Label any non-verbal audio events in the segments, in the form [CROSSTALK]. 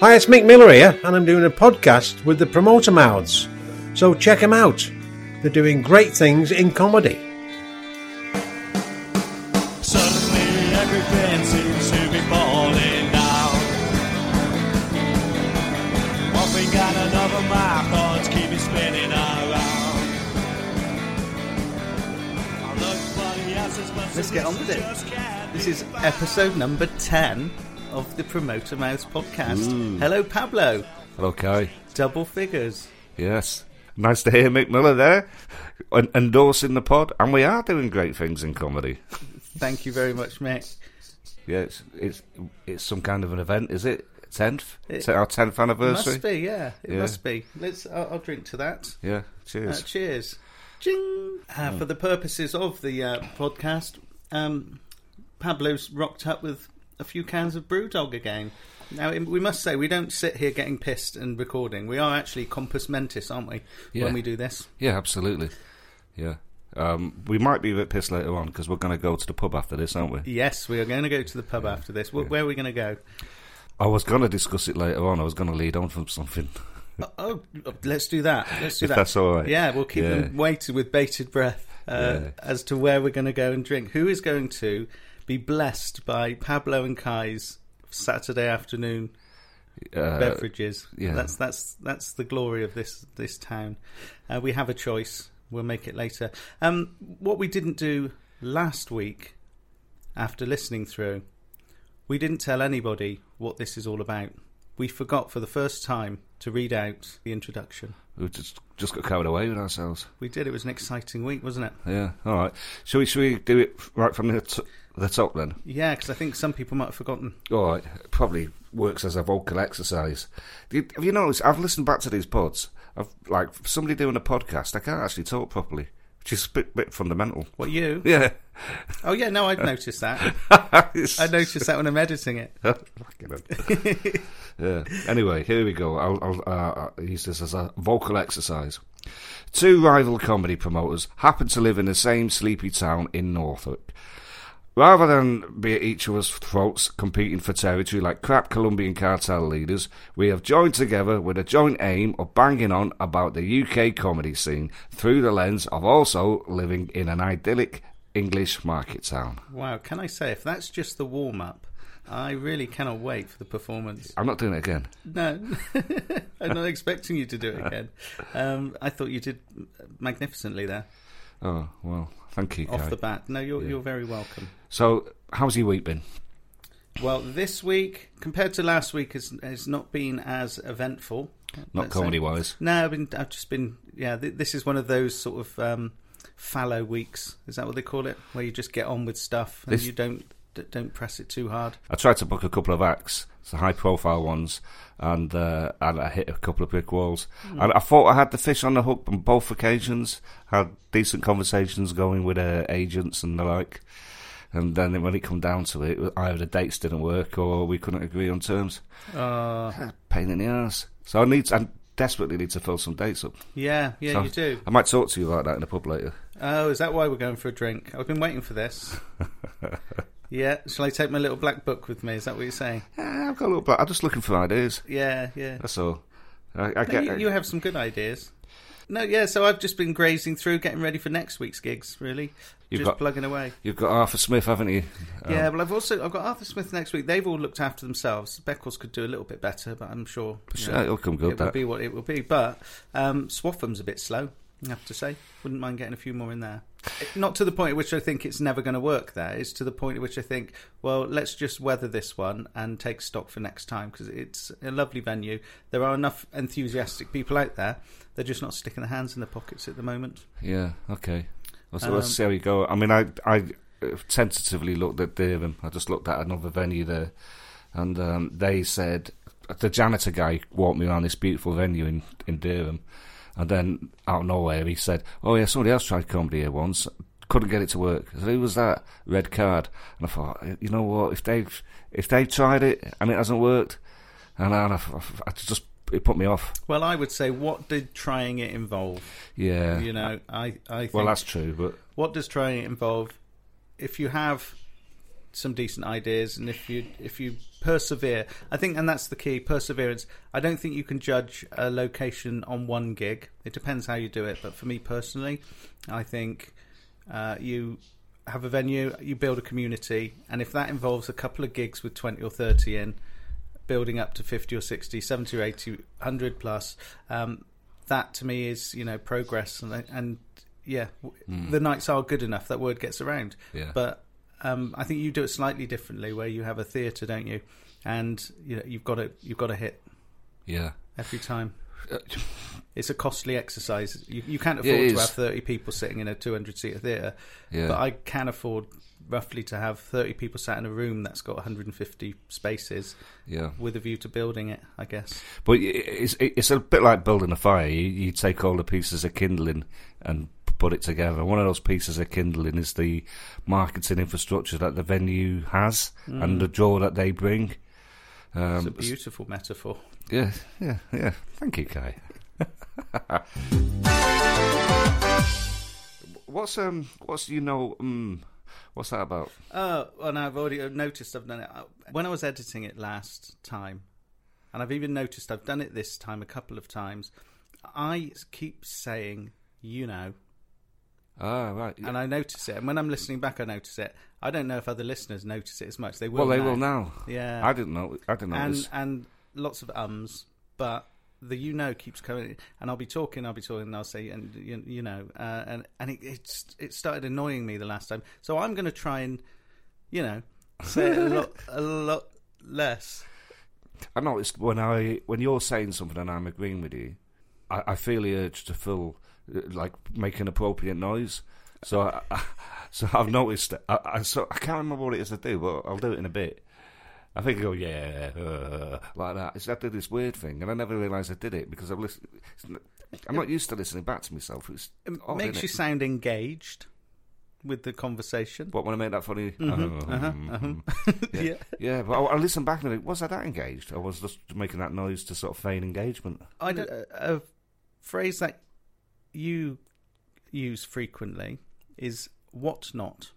Hi, it's Mick Miller here, and I'm doing a podcast with the Promoter Mouths. So check them out. They're doing great things in comedy. Suddenly everything seems to be falling down. One thing and another, my thoughts keep spinning around. I look funny asses, but Let's get on with it. This is episode number 10 of the Promoter Mouths podcast. Hello, Pablo. Okay. Double figures. Yes. Nice to hear Mick Miller there en- endorsing the pod, and we are doing great things in comedy. Thank you very much, Mick. Yeah, it's it's it's some kind of an event, is it? Tenth, our tenth It anniversary. must be, yeah. It Yeah. must be. Let's. I'll, I'll drink to that. Yeah. Uh, Cheers. cheers. Ching. Uh, For the purposes of the uh, podcast, um, Pablo's rocked up with a few cans of Brewdog again. Now, we must say, we don't sit here getting pissed and recording. We are actually compos mentis, aren't we, Yeah. when we do this? yeah, absolutely. Yeah. Um, we might be a bit pissed later on because we're going to go to the pub after this, aren't we? Yes, we are going to go to the pub after this. Wh- Where are we going to go? I was going to discuss it later on. I was going to lead on from something. Oh, oh, let's do that. Let's do If that. that's all right. Yeah, we'll keep Yeah. them waited with bated breath uh, Yeah. as to where we're going to go and drink. Who is going to be blessed by Pablo and Kai's Saturday afternoon Uh, beverages? yeah. That's that's that's the glory of this this town. Uh, we have a choice. We'll make it later. Um, what we didn't do last week, after listening through, we didn't tell anybody what this is all about. We forgot for the first time to read out the introduction. we just just got carried away with ourselves. We did. It was an exciting week, wasn't it? Yeah. All right. Shall we? Shall we do it right from the, t- the top then? Yeah, because I think some people might have forgotten. All right, it probably works as a vocal exercise. Have you noticed? I've listened back to these pods. I've like somebody doing a podcast. I can't actually talk properly, which is a bit, bit fundamental. What you? Yeah, Oh yeah, no, I've noticed that. [LAUGHS] I noticed that when I'm editing it. [LAUGHS] Yeah. Anyway, here we go. I'll, I'll uh, uh, use this as a vocal exercise. Two rival comedy promoters happen to live in the same sleepy town in Norfolk. Rather than be at each other's throats competing for territory like crap Colombian cartel leaders, we have joined together with a joint aim of banging on about the UK comedy scene through the lens of also living in an idyllic English market town. Wow, can I say if that's just the warm up, I really cannot wait for the performance. I'm not doing it again. No, [LAUGHS] I'm not expecting you to do it again. [LAUGHS] Um, I thought you did magnificently there Oh, well, thank you, off the bat. No, you're Yeah. you're very welcome. So, how's your week been? Well, this week compared to last week has has not been as eventful. Not say. comedy wise. No, I've been. I've just been. Yeah, th- this is one of those sort of um, fallow weeks. Is that what they call it? Where you just get on with stuff and This- you don't don't press it too hard. I tried to book a couple of acts, the high profile ones, and uh, and I hit a couple of brick walls. And I thought I had the fish on the hook on both occasions. Had decent conversations going with uh, agents and the like. And then when it come down to it, either the dates didn't work or we couldn't agree on terms. Uh, Pain in the ass. So I need, I desperately need to fill some dates up. yeah, yeah, So- you do. I might talk to you about that in the pub later. Oh, is that why we're going for a drink? I've been waiting for this. [LAUGHS] yeah, shall I take my little black book with me? Is that what you're saying? Yeah, I've got a little. Book. I'm just looking for ideas. Yeah, yeah. That's all. I, I No, get. you, you have some good ideas. No, yeah. So I've just been grazing through, getting ready for next week's gigs. Really, You've just got- plugging away. You've got Arthur Smith, haven't you? Um, Yeah, well, I've also I've got Arthur Smith next week. They've all looked after themselves. Beccles could do a little bit better, but I'm sure Sure, know, it'll come good, It will be what it will be. But um, Swaffham's a bit slow. I have to say, wouldn't mind getting a few more in there. Not to the point at which I think it's never going to work. There, it's to the point at which I think, well, let's just weather this one and take stock for next time because it's a lovely venue. There are enough enthusiastic people out there. They're just not sticking their hands in their pockets at the moment. Yeah, okay. So Um, let's see how we go. I mean, I I uh, tentatively looked at Durham. I just looked at another venue there, and um, they said the janitor guy walked me around this beautiful venue in in Durham, and then out of nowhere he said, "Oh yeah, somebody else tried comedy here once." Couldn't get it to work. Said, Who was that? Red card. And I thought, eh, you know what? If they've if they've tried it and it hasn't worked, and I, I, I just it put me off. Well, I would say, what did trying it involve? Yeah. You know, I, I think well, that's true, but what does trying it involve? If you have some decent ideas, and if you if you persevere, I think, and that's the key perseverance. I don't think you can judge a location on one gig. It depends how you do it, but for me personally, I think uh, you have a venue, you build a community, and if that involves a couple of gigs with twenty or thirty in, building up to 50 or 60, 70 or 80, 100 plus, um, that to me is, you know, progress. And, and yeah, w the nights are good enough. That word gets around. Yeah. But um, I think you do it slightly differently where you have a theatre, don't you? And you know, you've got to you've got to hit Yeah. every time. Uh, [LAUGHS] It's a costly exercise. You, you can't Yeah, afford to have 30 people sitting in a 200 seater theatre, Yeah. but I can afford roughly to have 30 people sat in a room that's got 150 spaces Yeah. with a view to building it, I guess. But it's it's a bit like building a fire. You, you take all the pieces of kindling and put it together. One of those pieces of kindling is the marketing infrastructure that the venue has and the draw that they bring. It's Um, a beautiful metaphor. yeah, yeah, yeah. Thank you, Kai. [LAUGHS] what's um, what's you know um, what's that about? Oh, well, now I've already noticed I've done it. Uh, When I was editing it last time, and I've even noticed I've done it this time a couple of times, I keep saying, you know, Ah, right. and I notice it. And when I'm listening back, I notice it. I don't know if other listeners notice it as much. They will. well, they now. will now. Yeah. I didn't know. I didn't know. and this. and lots of ums, but the you know keeps coming, and I'll be talking, I'll be talking, and I'll say, and you, you know, uh, and and it it's, it started annoying me the last time, so I'm going to try and, you know, say it a [LAUGHS] lot a lot less. I noticed when I when you're saying something and I'm agreeing with you, I, I feel the urge to feel uh, like make an appropriate noise. So I, I, so I've noticed. I, I so I can't remember what it is to do, but I'll do it in a bit. I think I go yeah uh, like that. It's, I did this weird thing, and I never realised I did it because listened. I'm not used to listening back to myself. It's It odd, makes you sound engaged with the conversation. What when I make that funny? Mhm, uh-huh, [LAUGHS] uh-huh. [LAUGHS] yeah. yeah. yeah, but I, I listen back and I think, was I that engaged? I was just making that noise to sort of feign engagement? I don't, a phrase that you use frequently is what not.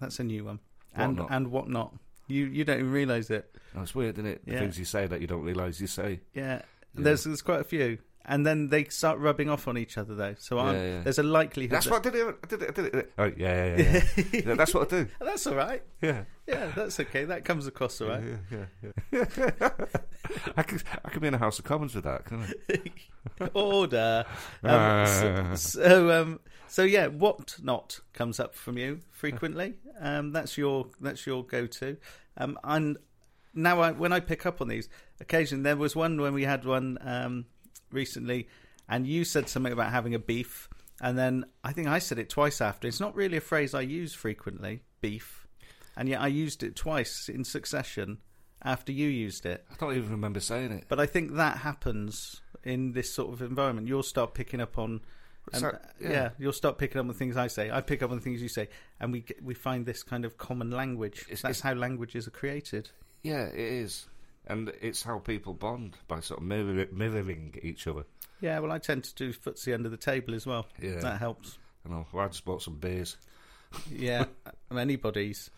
That's a new one. What and not? and what not. You you don't even realise it. It's weird, isn't it? The Yeah. things you say that you don't realise you say. Yeah. Yeah. There's there's quite a few. And then they start rubbing off on each other though. So I'm, Yeah, yeah. there's a likelihood That's that- what I did. It, I did it. I did it. Oh, yeah, yeah, yeah. yeah. [LAUGHS] Yeah, that's what I do. [LAUGHS] That's all right. Yeah. Yeah, that's okay. That comes across all right. Yeah, yeah, yeah. [LAUGHS] I could, I could be in a House of Commons with that, couldn't I? Order. Um, so, so, um, so yeah, what not comes up from you frequently. Um, that's your that's your go to. Um, and now I, when I pick up on these, occasionally there was one when we had one um, recently, and you said something about having a beef, and then I think I said it twice after. It's not really a phrase I use frequently, beef, and yet I used it twice in succession after you used it. I don't even remember saying it. But I think that happens in this sort of environment. You'll start picking up on, and, So- uh, yeah. yeah. you'll start picking up on the things I say. I pick up on the things you say, and we get, we find this kind of common language. It's- That's it's- how languages are created. Yeah, it is. And it's how people bond by sort of mirror, mirroring each other. Yeah, well, I tend to do footsie under the table as well. Yeah. That helps. I know. Well, I just bought some beers. [LAUGHS] Yeah, anybody's.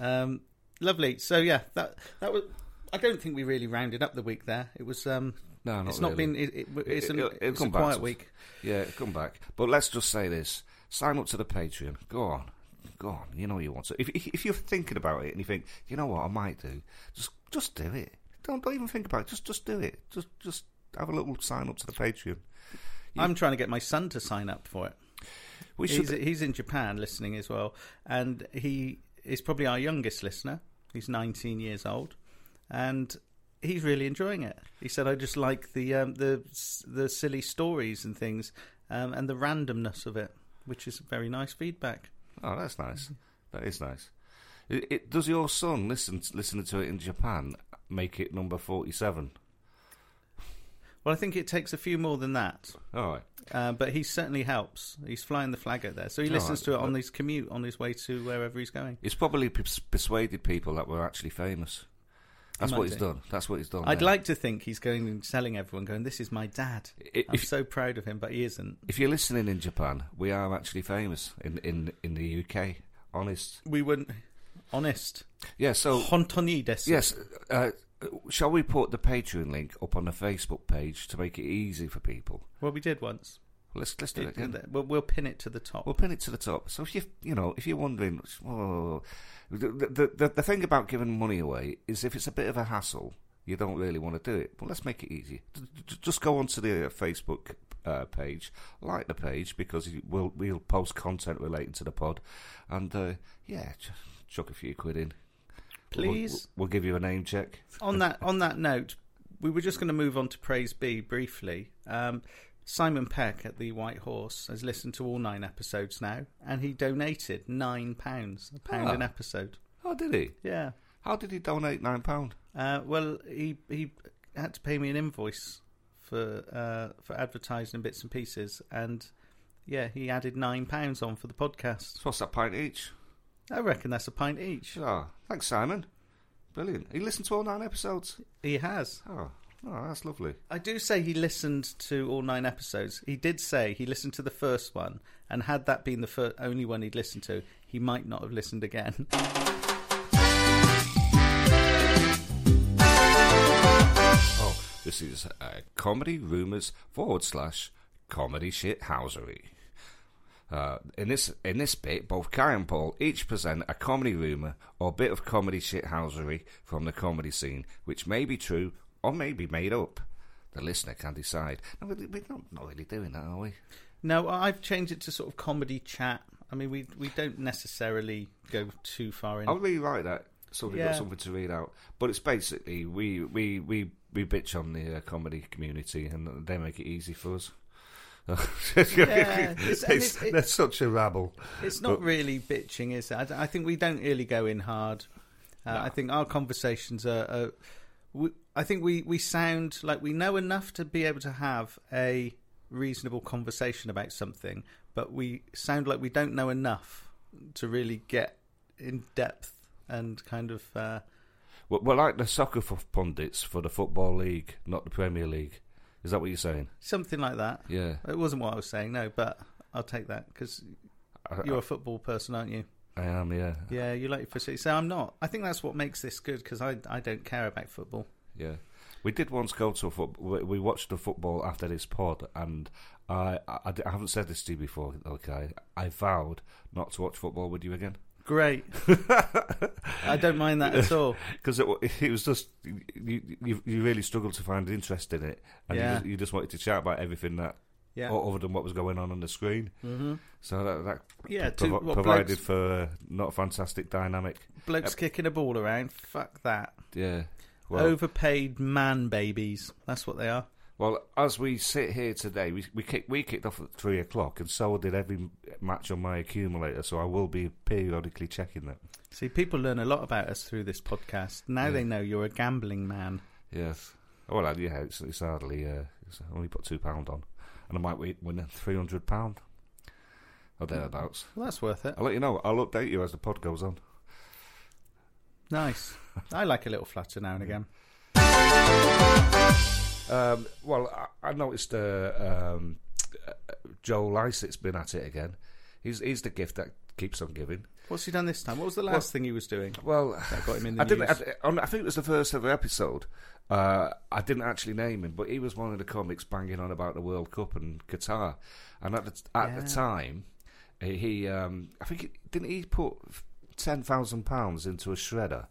Um, lovely. So yeah, that that was. I don't think we really rounded up the week there. It was. Um, No, not it's not really. been. It, it, it's, an, it'll it's a quiet to week. Yeah, come back. But let's just say this: sign up to the Patreon. Go on, go on. You know you want to. If if, if you're thinking about it and you think, you know what, I might do, just just do it. Don't don't even think about it. Just just do it. Just just have a little sign up to the Patreon. You- I'm trying to get my son to sign up for it. We he's, should. he's in Japan listening as well, and he is probably our youngest listener. He's 19 years old, and he's really enjoying it. He said, "I just like the um, the the silly stories and things, um, and the randomness of it, which is very nice feedback." Oh, that's nice. That is nice. It, it, does your son listen listening to it in Japan make it number forty-seven? Well, I think it takes a few more than that, All right. uh, but he certainly helps. He's flying the flag out there, so he All listens right. to it on his commute on his way to wherever he's going. He's probably pers- persuaded people that we're actually famous. That's what he's do. done. That's what he's done. I'd there. like to think he's going and telling everyone, going, "This is my dad." I'm so proud of him, but he isn't. if you're listening in Japan, we are actually famous in in in the UK. Honest. We wouldn't. Honest. Yeah, so Hontonides. yes, uh, shall we put the Patreon link up on the Facebook page to make it easy for people? Well, we did once. Let's let's do it again. We'll, we'll pin it to the top. We'll pin it to the top. So if you you know if you're wondering, oh, the, the the the thing about giving money away is if it's a bit of a hassle, you don't really want to do it. But let's make it easy. Just go onto the uh, Facebook uh, page, like the page because we'll we'll post content relating to the pod, and uh, yeah, ch- chuck a few quid in. Please. we'll, we'll give you a name check. on that [LAUGHS] on that note, we were just going to move on to Praise B briefly. Um, Simon Peck at the White Horse has listened to all nine episodes now, and he donated nine pounds, a pound Ah. an episode. Oh, did he? Yeah. How did he donate nine pound? Uh, well, he he had to pay me an invoice for uh, for advertising bits and pieces, and yeah, he added nine pounds on for the podcast. So what's that pint each? I reckon that's a pint each. Oh, thanks, Simon. Brilliant. He listened to all nine episodes. He has. Oh, oh, that's lovely. I do say he listened to all nine episodes. He did say he listened to the first one, and had that been the fir- only one he'd listened to, he might not have listened again. [LAUGHS] Oh, this is uh, comedy rumors forward slash comedy shithousery. Uh, in this in this bit, both Kai and Paul each present a comedy rumor or bit of comedy shithousery from the comedy scene, which may be true or may be made up. The listener can decide. No, we- we're not, not really doing that, are we? no, I've changed it to sort of comedy chat. I mean, we we don't necessarily go too far in. I'll rewrite that so we've Yeah. got something to read out. But it's basically we we we, we bitch on the uh, comedy community and they make it easy for us. [LAUGHS] it's- it's, it's- it- such a rabble. It's not But- really bitching, is it? I, I think we don't really go in hard. Uh, No. I think our conversations are. are we, I think we, we sound like we know enough to be able to have a reasonable conversation about something, but we sound like we don't know enough to really get in depth and kind of. Uh, We're, we're like the soccer f- pundits for the football league, not the Premier League. Is that what you're saying? something like that. Yeah. It wasn't what I was saying, no, but I'll take that because you're a football person, aren't you? I am. Yeah. Yeah, you like for so I'm not. I think that's what makes this good because I I don't care about football. Yeah. We did once go to a foot. We we watched the football after this pod, and I, I, I haven't said this to you before. Okay, I vowed not to watch football with you again. Great. I don't mind that at all. [LAUGHS] because it, [LAUGHS] it was just you, you you really struggled to find interest in it, and you, just, you just wanted to chat about everything that Yeah. other than what was going on on the screen. hmm So that, that Yeah, two, what, provided for uh, not a fantastic dynamic. blokes kicking a ball around. Fuck that. Yeah. Well, Overpaid man babies. That's what they are. Well, as we sit here today, we we kick, we kicked off at three o'clock, and so did every match on my accumulator. So I will be periodically checking that. See, people learn a lot about us through this podcast. Now Yeah. they know you're a gambling man. Yes. Well, uh, yeah, it's, it's hardly. Uh, it's I only put two pound on, and I might win win three hundred pound or thereabouts. Well, that's worth it. I'll let you know. I'll update you as the pod goes on. Nice. I like a little flutter now and [LAUGHS] again. Um, well, I, I noticed uh, um, uh, Joe Lycett's been at it again. He's he's the gift that keeps on giving. What's he done this time? What was the last thing he was doing? Well, That got him in [LAUGHS] the I didn't. news. I, I think it was the first ever episode. Uh, I didn't actually name him, but he was one of the comics banging on about the World Cup and Qatar. And at the at Yeah. the time, he, he um, I think he, didn't he put ten thousand pounds into a shredder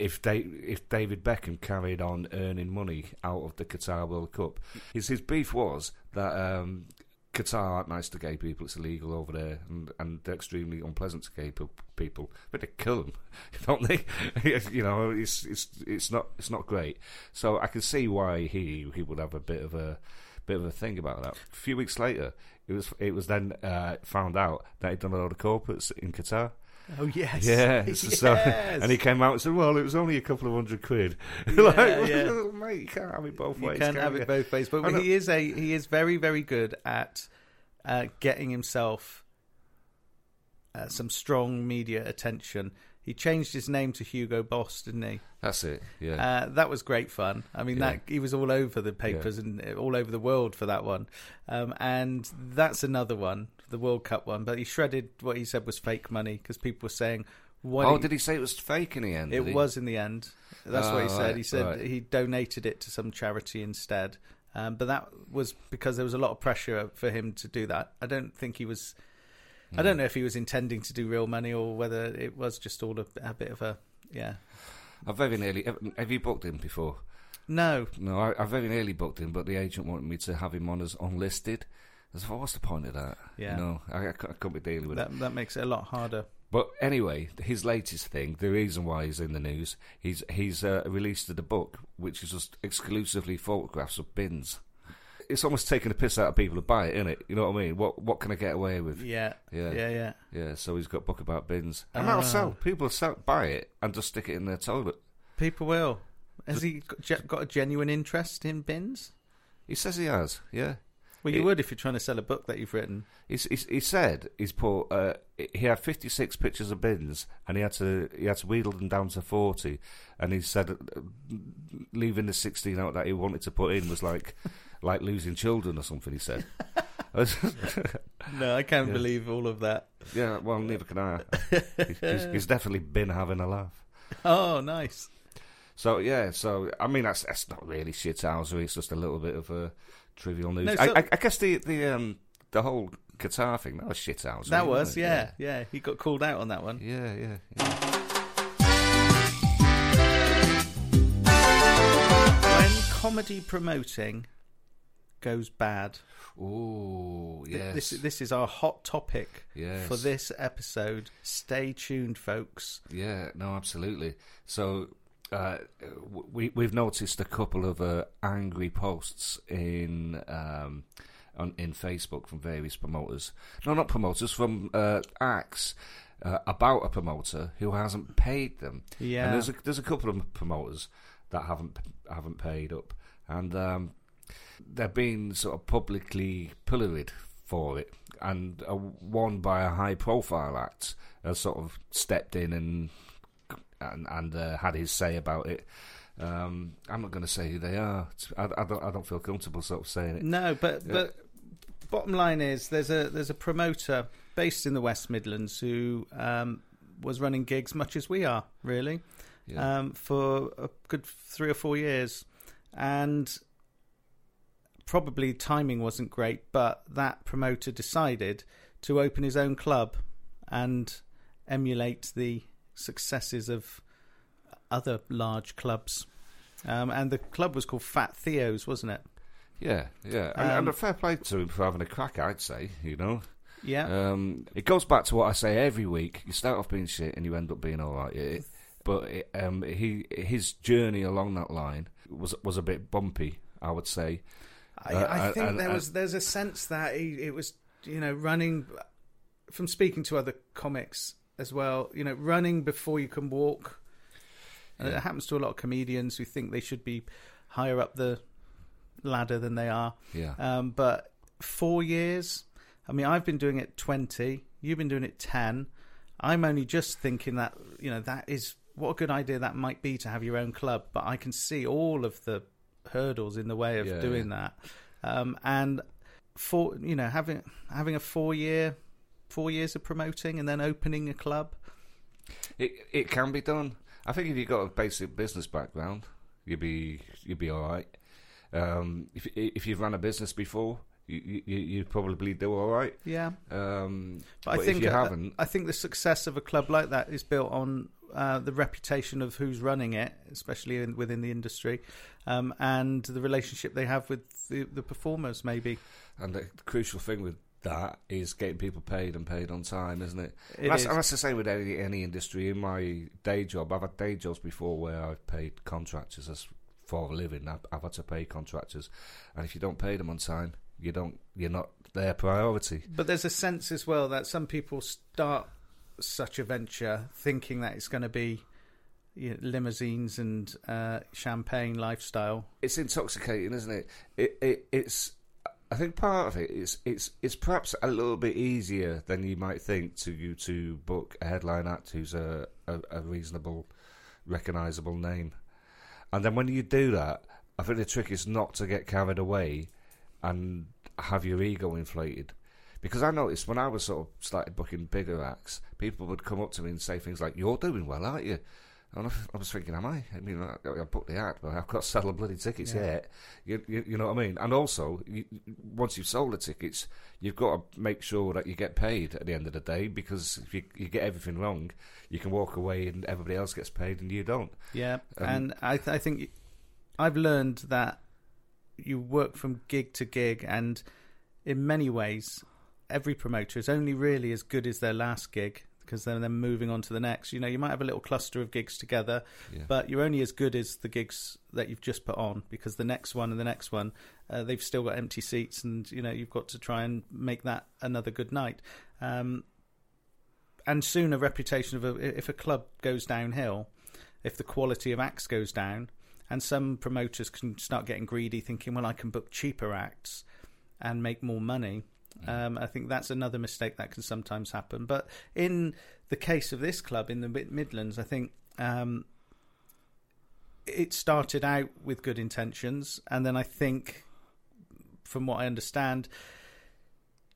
if they if David Beckham carried on earning money out of the Qatar World Cup. His his beef was that. Um, Qatar aren't nice to gay people. It's illegal over there, and, and they're extremely unpleasant to gay pe- people. But they kill them, [LAUGHS] don't they? [LAUGHS] you know, it's it's it's not it's not great. So I can see why he he would have a bit of a bit of a thing about that. A few weeks later, it was it was then uh, found out that he'd done a lot of corporates in Qatar. Oh yes. Yeah, [LAUGHS] yes. so, and he came out and said, "Well, it was only a couple of hundred quid." [LAUGHS] Yeah, like, yeah. [LAUGHS] mate, you can't have it both ways. you ways. can't can have you? it both ways. But he is a he is very very good at uh, getting himself uh, some strong media attention. He changed his name to Hugo Boss, didn't he? That's it. Yeah. Uh, that was great fun. I mean, Yeah. that he was all over the papers and uh, all over the world for that one. Um, and that's another one, the World Cup one. But he shredded what he said was fake money because people were saying, what oh, did he say it was fake in the end? It was in the end. That's what he Oh, said. right, he said right. he donated it to some charity instead. Um, but that was because there was a lot of pressure for him to do that. I don't think he was. I Hmm. don't know if he was intending to do real money or whether it was just all a, a bit of a yeah. I very nearly. Have, have you booked him before? No, No, I, I very nearly booked him, but the agent wanted me to have him on as unlisted. I thought, what's the point of that? Yeah. You know, I, I, I couldn't be dealing with it. that that makes it a lot harder. But anyway, his latest thing, the reason why he's in the news, he's he's uh, released a book which is just exclusively photographs of bins. It's almost taking the piss out of people who buy it, isn't it? You know what I mean? What what can I get away with? Yeah, Yeah. yeah, yeah. Yeah, so he's got a book about bins, and that'll Ah. sell. People sell, buy it and just stick it in their toilet. People will. Has he got a genuine interest in bins? He says he has. Yeah, Well, you It- would if you're trying to sell a book that you've written. He's, he's, he said he's put uh, he had 56 pictures of bins and he had to he had to wheedle them down to 40 and he said uh, leaving the 16 out that he wanted to put in was like [LAUGHS] like losing children or something he said [LAUGHS] No, I can't Yeah. believe all of that. yeah well neither can I he's, he's definitely been having a laugh [LAUGHS] Oh, nice. so yeah so I mean that's that's not really shithousery it's just a little bit of uh, trivial news No, I, so- I, I guess the the um the whole Qatar thing that was shithousery That wasn't was, it? yeah, yeah, He got called out on that one. yeah yeah, yeah. When comedy promoting goes bad, Ooh, yes. this this is our hot topic Yes. for this episode. Stay tuned, folks. Yeah, no, absolutely. So uh, we we've noticed a couple of uh, angry posts in um, on in Facebook from various promoters. No, not promoters from uh, acts. Uh, about a promoter who hasn't paid them, Yeah. and there's a, there's a couple of promoters that haven't haven't paid up, and um, they're being sort of publicly pilloried for it, and uh, one by a high profile act has sort of stepped in and and, and uh, had his say about it. Um, I'm not going to say who they are. I, I don't. I don't feel comfortable sort of saying it. No, but Yeah. but bottom line is there's a there's a promoter based in the West Midlands who um, was running gigs much as we are really Yeah. um, for a good three or four years, and probably timing wasn't great, but that promoter decided to open his own club and emulate the successes of other large clubs. Um, and the club was called Fat Theo's, wasn't it? yeah, yeah, and, Um, and a fair play to him for having a crack. I'd say, you know. Yeah. Um, it goes back to what I say every week. You start off being shit and you end up being all right. It, but it, um, he his journey along that line was was a bit bumpy. I would say. I, Uh, I think and- there and- was there's a sense that he, it was you know running from speaking to other comics as well. You know, running before you can walk, and Yeah. it happens to a lot of comedians who think they should be higher up the ladder than they are. Yeah. Um, but four years. I mean, I've been doing it twenty. You've been doing it ten. I'm only just thinking that you know that is what a good idea that might be to have your own club. But I can see all of the hurdles in the way of Yeah, doing that. Um, and for you know having having a four year four years of promoting and then opening a club. It it can be done. I think if you've got a basic business background, you'd be you'd be all right. Um, if if you've run a business before, you you you probably do all right. Yeah, Um, but, but I think if you uh, haven't, I think the success of a club like that is built on uh, the reputation of who's running it, especially in, within the industry, um, and the relationship they have with the, the performers. Maybe and the crucial thing with that is getting people paid and paid on time, isn't it? It and that's, is. and that's the same with any any industry. In my day job, I've had day jobs before where I've paid contractors as for a living. I've, I've had to pay contractors, and if you don't pay them on time, you don't. You're not their priority. But there's a sense as well that some people start such a venture thinking that it's going to be you know, limousines and uh, champagne lifestyle. It's intoxicating, isn't it? It, it? It's. I think part of it is it's it's perhaps a little bit easier than you might think to you to book a headline act who's a, a, a reasonable, recognisable name, and then when you do that, I think the trick is not to get carried away and have your ego inflated, Because I noticed when I was sort of started booking bigger acts, people would come up to me and say things like, "You're doing well, aren't you?" And I I was thinking, am I? I mean, I, I booked the act, but I've got to sell the bloody tickets yet. You, you, you know what I mean? And also, you, once you've sold the tickets, you've got to make sure that you get paid at the end of the day because if you, you get everything wrong, you can walk away and everybody else gets paid and you don't. Yeah, Um, and I, th- I think I've learned that you work from gig to gig, and in many ways, every promoter is only really as good as their last gig because then they're moving on to the next. You know, you might have a little cluster of gigs together, Yeah. but you're only as good as the gigs that you've just put on because the next one and the next one, uh, they've still got empty seats, and you know you've got to try and make that another good night. Um, and soon a reputation of a, if a club goes downhill, if the quality of acts goes down, and some promoters can start getting greedy, thinking, well, I can book cheaper acts and make more money. Um, I think that's another mistake that can sometimes happen. But in the case of this club in the Midlands, I think um, it started out with good intentions, and then I think, from what I understand,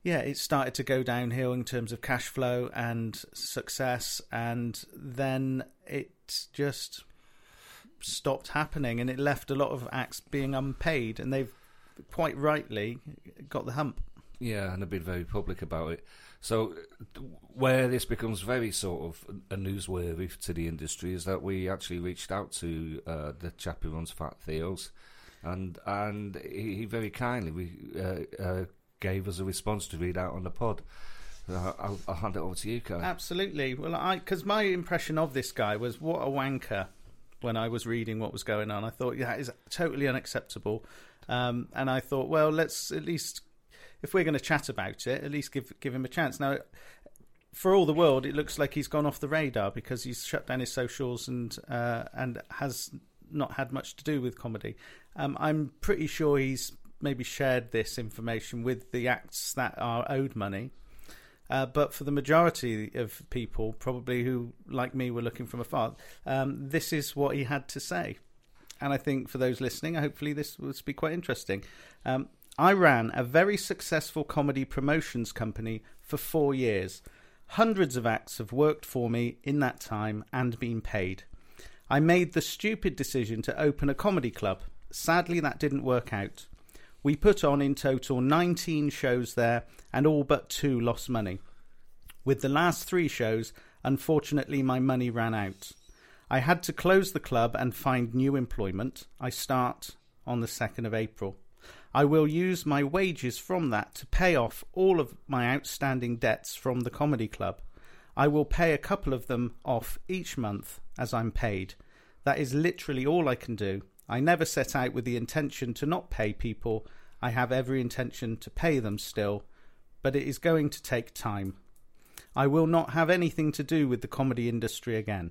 yeah, it started to go downhill in terms of cash flow and success, and then it just stopped happening, and it left a lot of acts being unpaid, and they've quite rightly got the hump. Yeah, and they've been very public about it. So, where this becomes very sort of a newsworthy to the industry is that we actually reached out to uh, the chap who runs Fat Theos, and and he, he very kindly we, uh, uh, gave us a response to read out on the pod. I'll, I'll hand it over to you, Kai. Absolutely. Well, I because my impression of this guy was what a wanker. When I was reading what was going on, I thought yeah, is totally unacceptable. Um, and I thought, well, let's at least, if we're going to chat about it, at least give give him a chance. Now, for all the world, it looks like he's gone off the radar because he's shut down his socials and uh, and has not had much to do with comedy. Um, I'm pretty sure he's maybe shared this information with the acts that are owed money. Uh, but for the majority of people, probably who, like me, were looking from afar, um, this is what he had to say. And I think for those listening, hopefully this will be quite interesting. Um, I ran a very successful comedy promotions company for four years. Hundreds of acts have worked for me in that time and been paid. I made the stupid decision to open a comedy club. Sadly, that didn't work out. We put on in total 19 shows there, and all but two lost money. With the last three shows, unfortunately, my money ran out. I had to close the club and find new employment. I start on the 2nd of April. I will use my wages from that to pay off all of my outstanding debts from the comedy club. I will pay a couple of them off each month as I'm paid. That is literally all I can do. I never set out with the intention to not pay people. I have every intention to pay them still, but it is going to take time. I will not have anything to do with the comedy industry again.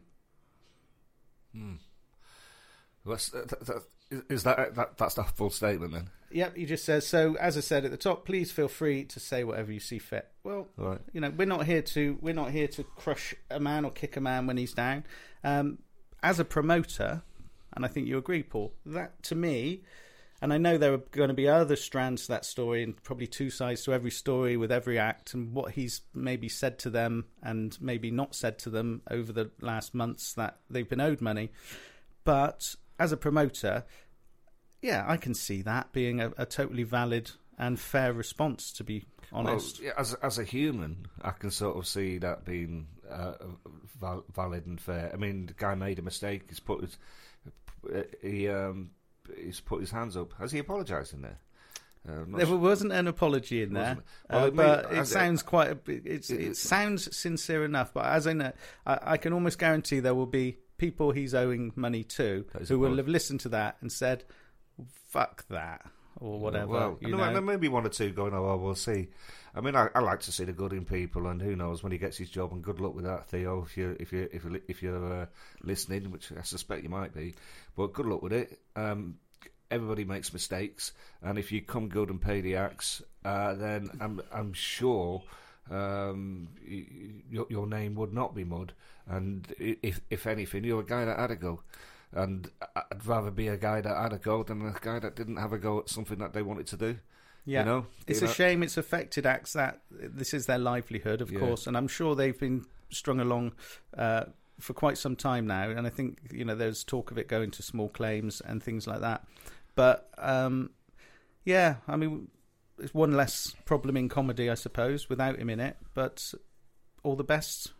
Hmm. that, that, that, is that, that that's the full statement then? Yep, he just says so. As I said at the top, please feel free to say whatever you see fit. Well, Right. you know, we're not here to we're not here to crush a man or kick a man when he's down. Um, as a promoter, and I think you agree, Paul, that to me, and I know there are going to be other strands to that story, and probably two sides to every story with every act, and what he's maybe said to them and maybe not said to them over the last months that they've been owed money. But as a promoter, yeah, I can see that being a, a totally valid and fair response. To be honest, Well, yeah, as as a human, I can sort of see that being uh, val- valid and fair. I mean, the guy made a mistake. He's put his he um he's put his hands up. Has he apologised in there? Uh, there su- wasn't an apology in there, it? Well, uh, it but it sounds quite. A, it's, It- it sounds sincere enough. But as I know, I, I can almost guarantee there will be people he's owing money to who will have listened to that and said, "Fuck that" or whatever. Well, you no, know? there may be one or two going. Oh, well, we'll see. I mean, I, I like to see the good in people, and who knows when he gets his job. And good luck with that, Theo. If you if you if you if you're uh, listening, which I suspect you might be, but good luck with it. Um, everybody makes mistakes, and if you come good and pay the acts, uh, then I'm I'm sure um, y- your, your name would not be mud. And if if anything, you're a guy that had a go. And I'd rather be a guy that had a go than a guy that didn't have a go at something that they wanted to do. Yeah, You know, it's You a know- shame it's affected acts that this is their livelihood, of Yeah. course, and I'm sure they've been strung along uh, for quite some time now. And I think you know there's talk of it going to small claims and things like that. But um, yeah, I mean, it's one less problem in comedy, I suppose, without him in it. But all the best,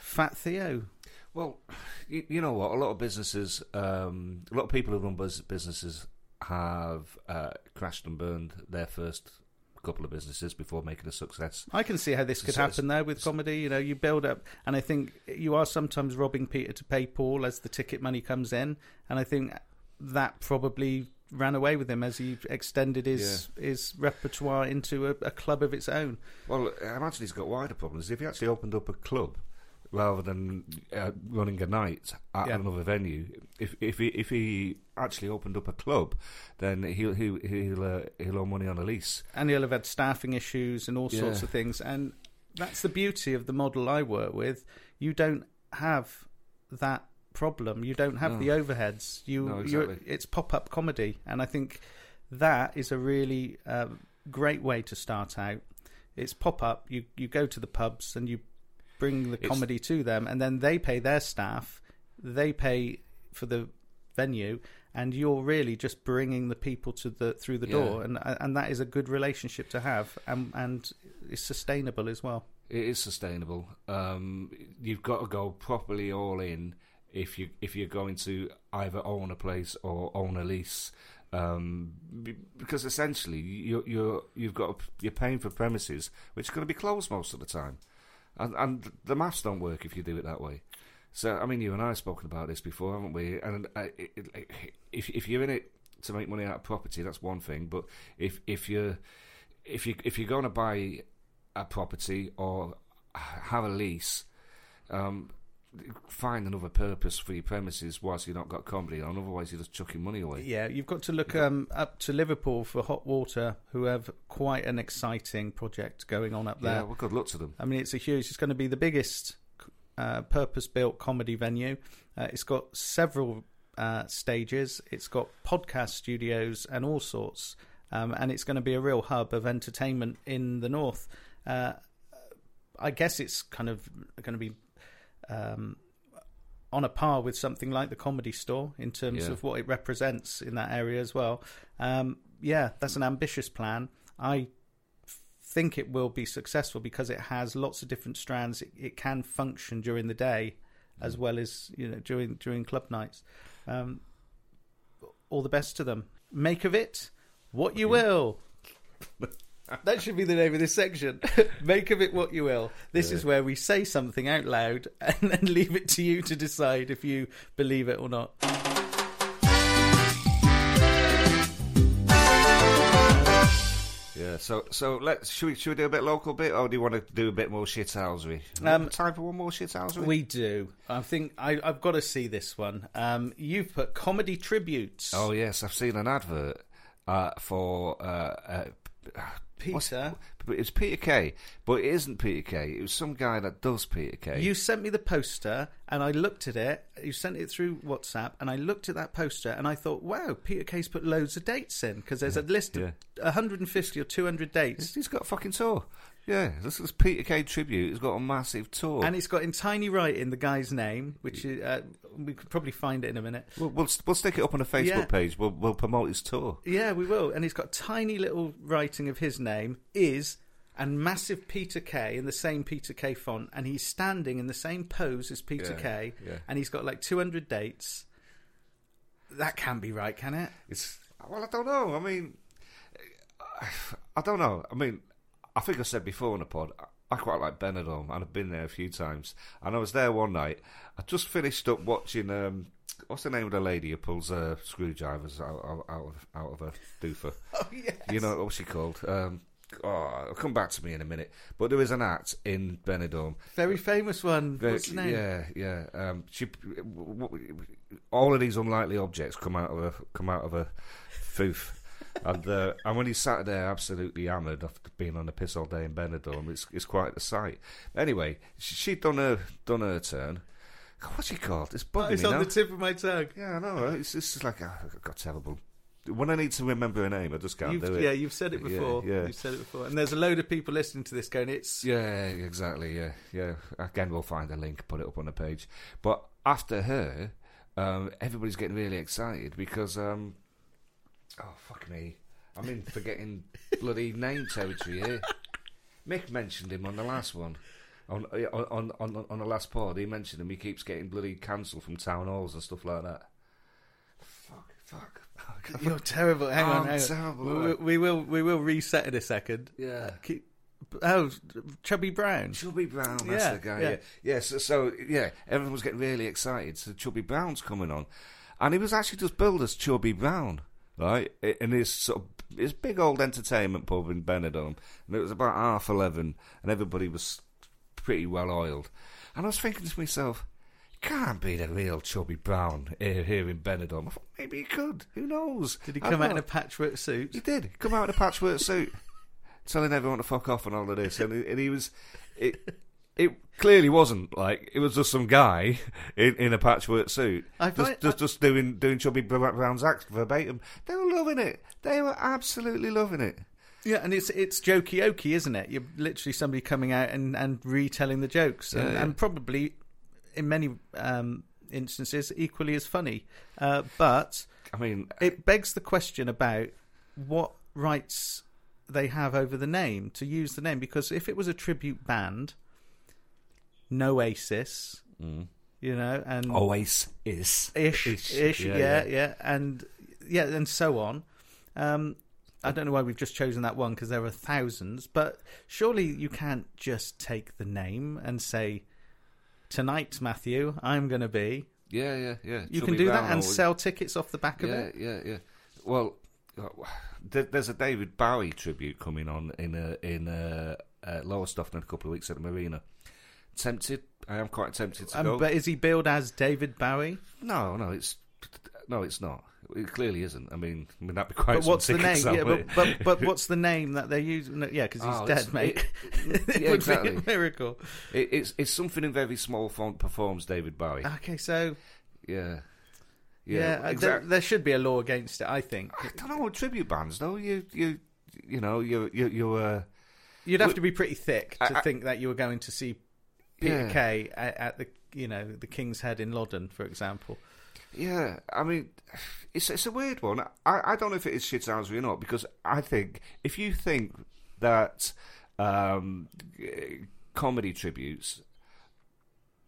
Fat Theo. Well, [SIGHS] you, you know what? A lot of businesses, um, a lot of people who run businesses have uh, crashed and burned their first couple of businesses before making a success. I can see how this could So- happen there with comedy. You know, you build up, and I think you are sometimes robbing Peter to pay Paul as the ticket money comes in, and I think that probably ran away with him as he extended his his repertoire into a, a club of its own. Well, I imagine he's got wider problems. If he actually opened up a club rather than uh, running a night at Yeah. another venue, if if he if he actually opened up a club, then he'll he'll he'll, uh, he'll owe money on a lease. and he'll have had staffing issues and all sorts Yeah. of things. And that's the beauty of the model I work with. You don't have that problem. You don't have No. the overheads. You, No, exactly. it's pop up comedy, and I think that is a really um, great way to start out. It's pop up. You you go to the pubs and you bring the It's- comedy to them, and then they pay their staff. They pay for the venue, and you're really just bringing the people to the through the Yeah. door, and and that is a good relationship to have, and and it's sustainable as well. It is sustainable. Um, you've got to go properly all in if you if you're going to either own a place or own a lease, um, because essentially you you're you've got you're paying for premises which are going to be closed most of the time, and and the maths don't work if you do it that way. So I mean, you and I have spoken about this before, haven't we? And uh, it, it, if if you're in it to make money out of property, that's one thing. But if if you're if you if you're going to buy a property or have a lease, um, find another purpose for your premises whilst you've not got comedy on. Otherwise, you're just chucking money away. Yeah, you've got to look um, up to Liverpool for hot water, who have quite an exciting project going on up there. Yeah, well, good luck to them. I mean, it's a huge. It's going to be the biggest uh, purpose-built comedy venue. Uh, it's got several uh, stages. It's got podcast studios and all sorts, um, and it's going to be a real hub of entertainment in the north. Uh, I guess it's kind of going to be um, on a par with something like the Comedy Store in terms Yeah. of what it represents in that area as well. Um, yeah, that's an ambitious plan. I think it will be successful because it has lots of different strands. It, it can function during the day as Mm. well as you know during during club nights. Um, all the best to them. Make of it what you will. [LAUGHS] that should be the name of this section. [LAUGHS] Make of it what you will. This is where we say something out loud and then [LAUGHS] leave it to you to decide if you believe it or not. Yeah. So, so let's should we should we do a bit local bit, or do you want to do a bit more shithousery? Um, time for one more shithousery. We do. I think I, I've got to see this one. Um, you've put comedy tributes. Oh yes, I've seen an advert uh, for uh, uh, what's- Peter. It's Peter Kay, but it isn't Peter Kay. It was some guy that does Peter Kay. You sent me the poster, and I looked at it. You sent it through WhatsApp, and I looked at that poster, and I thought, "Wow, Peter Kay's put loads of dates in because there's a list of yeah. 150 or 200 dates, He's got a fucking tour. Yeah, this is Peter Kay tribute. He's got a massive tour. and it's got in tiny writing the guy's name, which is, uh, we could probably find it in a minute. we'll, we'll we'll stick it up on a Facebook Yeah. page. We'll we'll promote his tour. Yeah, we will. And he's got tiny little writing of his name is and massive Peter Kay in the same Peter Kay font, and he's standing in the same pose as Peter Yeah, Kay, yeah. and he's got like 200 dates. That can't be right, can it? It's well, I don't know. I mean, I don't know. I mean, I think I said before on the pod. I quite like Benidorm, and I've been there a few times. And I was there one night. I just finished up watching. Um, what's the name of the lady who pulls uh, screwdrivers out, out, out of out of a doofer? [LAUGHS] Oh yeah. You know what's she called? Um, oh, it'll come back to me in a minute. But there is an act in Benidorm Very famous one. Very- What's the name? Yeah, yeah. Um, she, w- w- all of these unlikely objects come out of a come out of a foof. And uh, and when he's sat there absolutely hammered after being on the piss all day in Benidorm, it's it's quite a sight. Anyway, she, she'd done her done her turn. God, What's she called? It's bugging Oh, it's on now. the tip of my tongue. yeah, I know. It's, it's just like oh, I've got terrible when I need to remember a name, I just can't You've, do it. yeah, you've said it Yeah, before. yeah. You've said it before. And there's a load of people listening to this going, it's. Yeah, exactly. Yeah, yeah. Again, we'll find a link, put it up on the page. But after her, um, everybody's getting really excited because, um, oh fuck me, I'm in forgetting bloody name territory here. Mick mentioned him on the last one. On on on on the last pod, he mentioned him. He keeps getting bloody cancelled from town halls and stuff like that. Fuck, fuck. fuck. [LAUGHS] You're terrible. Hang Oh, on, hang terrible. We, we- we will we will reset in a second. Yeah. Keep, oh, Chubby Brown. Chubby Brown, that's Yeah, the guy. yeah. Yeah, yeah. so, so yeah, everyone was getting really excited. So Chubby Brown's coming on, and he was actually just billed as Chubby Brown, right? In his sort of his big old entertainment pub in Benidorm, and it was about half eleven, and everybody was pretty well oiled. And I was thinking to myself, can't be the real Chubby Brown here, here in Benidorm. I thought maybe he could. Who knows? Did he come out in a patchwork suit? He did. Come out in a patchwork suit, [LAUGHS] telling everyone to fuck off and all of this. And, he- and he was, it, it clearly wasn't like it was just some guy [LAUGHS] in, in a patchwork suit, I just, find- just just doing doing Chubby Brown's act verbatim. They were loving it. They were absolutely loving it. Yeah, and it's it's jokey okey, isn't it? You're literally somebody coming out and, and retelling the jokes, and, yeah. and probably in many um, instances equally as funny. Uh, but I mean, it begs the question about what rights they have over the name to use the name, because if it was a tribute band, no Oasis, you know, and Oasis ish, Ish, ish, yeah, yeah, yeah, yeah. and yeah, and so on. Um, I don't know why we've just chosen that one because there are thousands, but surely you can't just take the name and say, "Tonight, Matthew, I'm going to be." yeah, yeah, yeah. You can do that and sell tickets off the back of Yeah, it. yeah, yeah. Yeah. Well, there's a David Bowie tribute coming on in uh, in uh, uh, Lowestoft in a couple of weeks at the Marina. Tempted, I am quite tempted to Um, go. but is he billed as David Bowie? No, no, it's no, it's not. It clearly isn't. I mean, I mean that'd be quite. But what's the name? [LAUGHS] Yeah, but, but but what's the name that they use? No, yeah, because he's Oh, dead, mate. it- [LAUGHS] it yeah, would exactly. be a miracle. It, it's it's something in very small font performs David Bowie. Okay, so yeah, yeah, yeah, uh, there, exactly. there should be a law against it. I think I don't know tribute bands though. You you you know you you you uh you'd have to be pretty thick to I- think that you were going to see Peter Yeah. Kay at, at the you know the King's Head in Loddon, for example. Yeah, I mean, it's it's a weird one. I, I don't know if it is shithousery or not because I think if you think that um, comedy tributes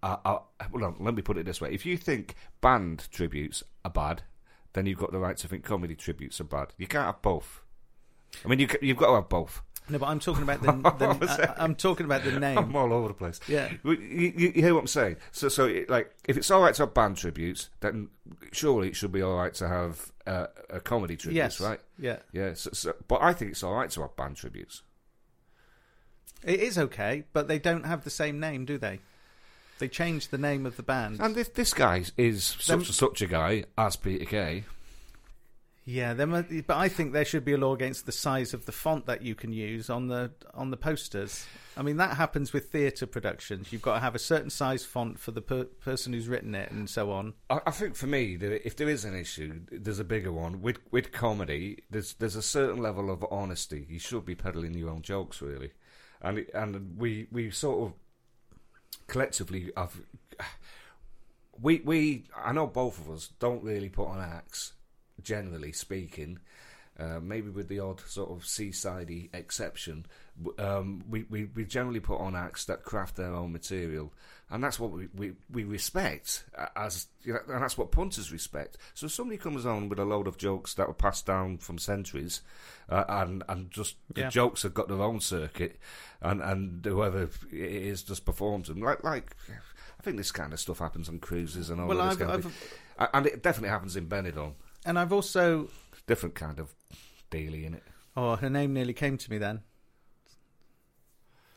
are, are well, let me put it this way: if you think band tributes are bad, then you've got the right to think comedy tributes are bad. You can't have both. I mean, you you've got to have both. No, but I'm talking about the. [LAUGHS] The that? I, am talking about the name. I'm all over the place. Yeah. You, you, you hear what I'm saying? So, so it, like, if it's all right to have band tributes, then surely it should be all right to have uh, a comedy tribute, Yes, right? Yeah, Yeah. So, so, but I think it's all right to have band tributes. it is okay, but they don't have the same name, do they? They changed the name of the band. And this, this guy is such Them- such a guy as Peter Kay. Yeah, there mu- but I think there should be a law against the size of the font that you can use on the on the posters. I mean, that happens with theatre productions. You've got to have a certain size font for the per- person who's written it, and so on. I, I think for me, if there is an issue, there's a bigger one with with comedy. There's there's a certain level of honesty. You should be peddling your own jokes, really, and and we we sort of collectively have. We we I know both of us don't really put on acts, generally speaking. Uh, maybe with the odd sort of seasidey exception, um, we, we, we generally put on acts that craft their own material, and that's what we, we, we respect as you know, and that's what punters respect. So if somebody comes on with a load of jokes that were passed down from centuries, uh, and and just the Yeah. jokes have got their own circuit, and and whoever it is just performs them like like. I think this kind of stuff happens on cruises and all Well, of I've, this kind of I've thing. And it definitely happens in Benidorm. And I've also. Different kind of daily in it. Oh, her name nearly came to me then.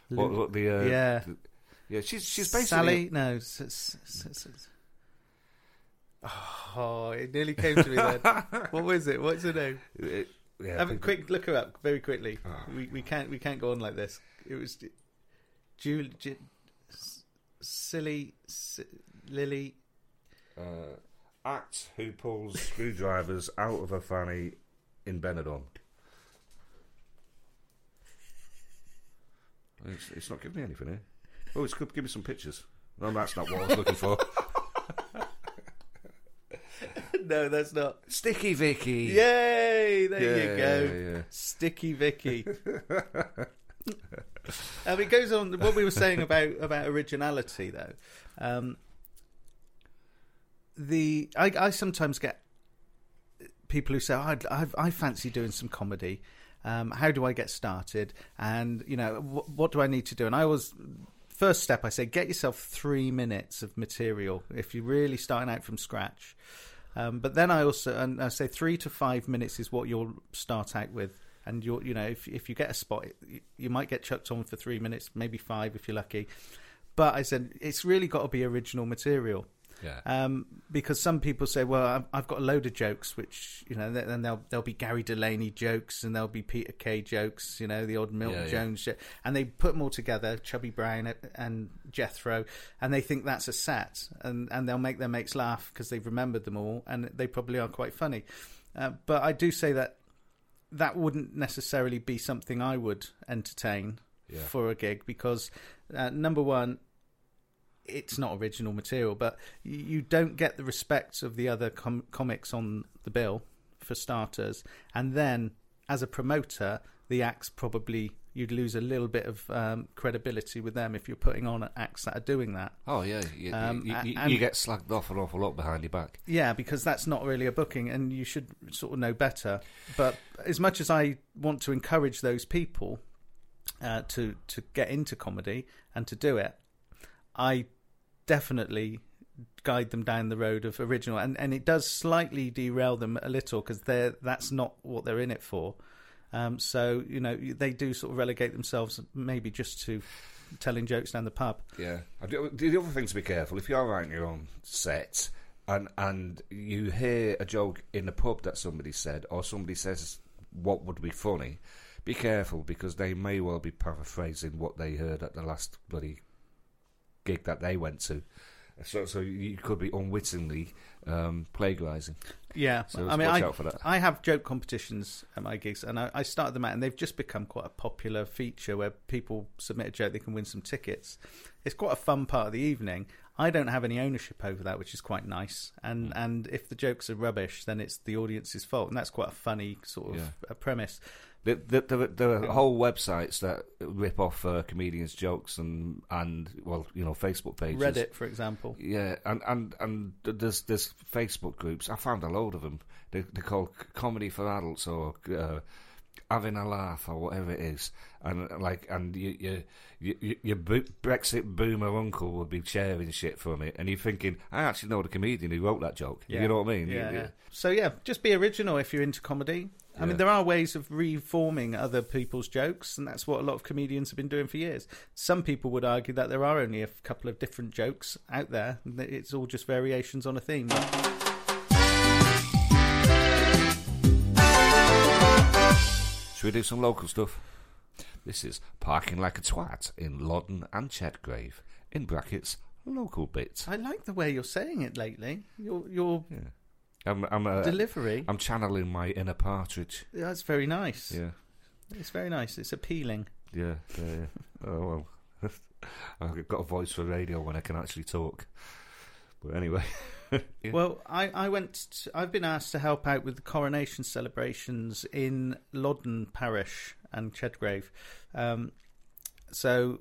What, what the uh, yeah, the- yeah. She's she's basically Sally. No. [SIGHS] Oh, it nearly came to me then. [LAUGHS] what was it? What's her name? Uh, yeah, Have a quick look her up very quickly. Ah. We we can't we can't go on like this. It was Julie, Ju- silly, S- Lily. uh, act who pulls screwdrivers out of a fanny in Benidorm. It's, it's not giving me anything here. Oh, it's good. Give me some pictures. No, that's not what I was looking for. [LAUGHS] no, that's not. Sticky Vicky. Yay! There you Yeah, go. yeah. Sticky Vicky. [LAUGHS] um, it goes on. What we were saying about about originality, though. Um, the I, I sometimes get people who say, oh, I'd, I've, "I fancy doing some comedy. Um, how do I get started? And you know, wh- what do I need to do?" And I always first step I say, get yourself three minutes of material if you're really starting out from scratch. Um, but then I also and I say three to five minutes is what you'll start out with. And you're, you know, if if you get a spot, you, you might get chucked on for three minutes, maybe five if you're lucky. But I said it's really got to be original material. Yeah. Um, because some people say, "Well, I've, I've got a load of jokes," which you know, then there'll there'll be Gary Delaney jokes and there'll be Peter Kay jokes, you know, the odd Milton Yeah, yeah. Jones shit, and they put them all together, Chubby Brown and Jethro, and they think that's a set, and and they'll make their mates laugh because they've remembered them all, and they probably are quite funny. Uh, but I do say that that wouldn't necessarily be something I would entertain Yeah. for a gig because uh, number one, it's not original material, but you don't get the respect of the other com- comics on the bill for starters, and then as a promoter, the acts probably you'd lose a little bit of um, credibility with them if you're putting on acts that are doing that. Oh yeah, you, Um, you, you, and- you get slagged off an awful lot behind your back. Yeah, because that's not really a booking, and you should sort of know better. But as much as I want to encourage those people uh, to to get into comedy and to do it, I definitely guide them down the road of original, and and it does slightly derail them a little because they're that's not what they're in it for. Um, so you know they do sort of relegate themselves maybe just to telling jokes down the pub. Yeah. The other thing to be careful if you're writing your own set and and you hear a joke in the pub that somebody said, or somebody says what would be funny, be careful because they may well be paraphrasing what they heard at the last bloody gig that they went to. So, so you could be unwittingly um, plagiarising. Yeah, So I mean, watch I, out for that. I have joke competitions at my gigs, and I, I started them out, and they've just become quite a popular feature where people submit a joke, they can win some tickets. It's quite a fun part of the evening. I don't have any ownership over that, which is quite nice. And Mm. and if the jokes are rubbish, then it's the audience's fault, and that's quite a funny sort of Yeah. a premise. There, there, there, there are whole websites that rip off uh, comedians' jokes and and well, you know, Facebook pages. Reddit, for example. Yeah, and and and there's there's Facebook groups. I found a load of them. They they're called comedy for adults or uh, having a laugh or whatever it is. And like and you you, you, you your bo- Brexit boomer uncle would be sharing shit from it, and you're thinking, I actually know the comedian who wrote that joke. You know what I mean? Yeah, yeah. So yeah, just be original if you're into comedy. I Yeah. mean, there are ways of reforming other people's jokes, and that's what a lot of comedians have been doing for years. Some people would argue that there are only a couple of different jokes out there; it's all just variations on a theme. Should we do some local stuff? This is Parking Like a Twat in Loddon and Chedgrave. In brackets, local bits. I like the way you're saying it lately. Your your Yeah. I'm, I'm, uh, delivery. I'm channeling my inner partridge. that's very nice. Yeah, It's very nice. It's appealing. yeah, yeah. yeah. oh well, [LAUGHS] I've got a voice for radio when I can actually talk. But anyway, [LAUGHS] Yeah. Well, I, I went. To, I've been asked to help out with the coronation celebrations in Loddon Parish and Chedgrave. Um, so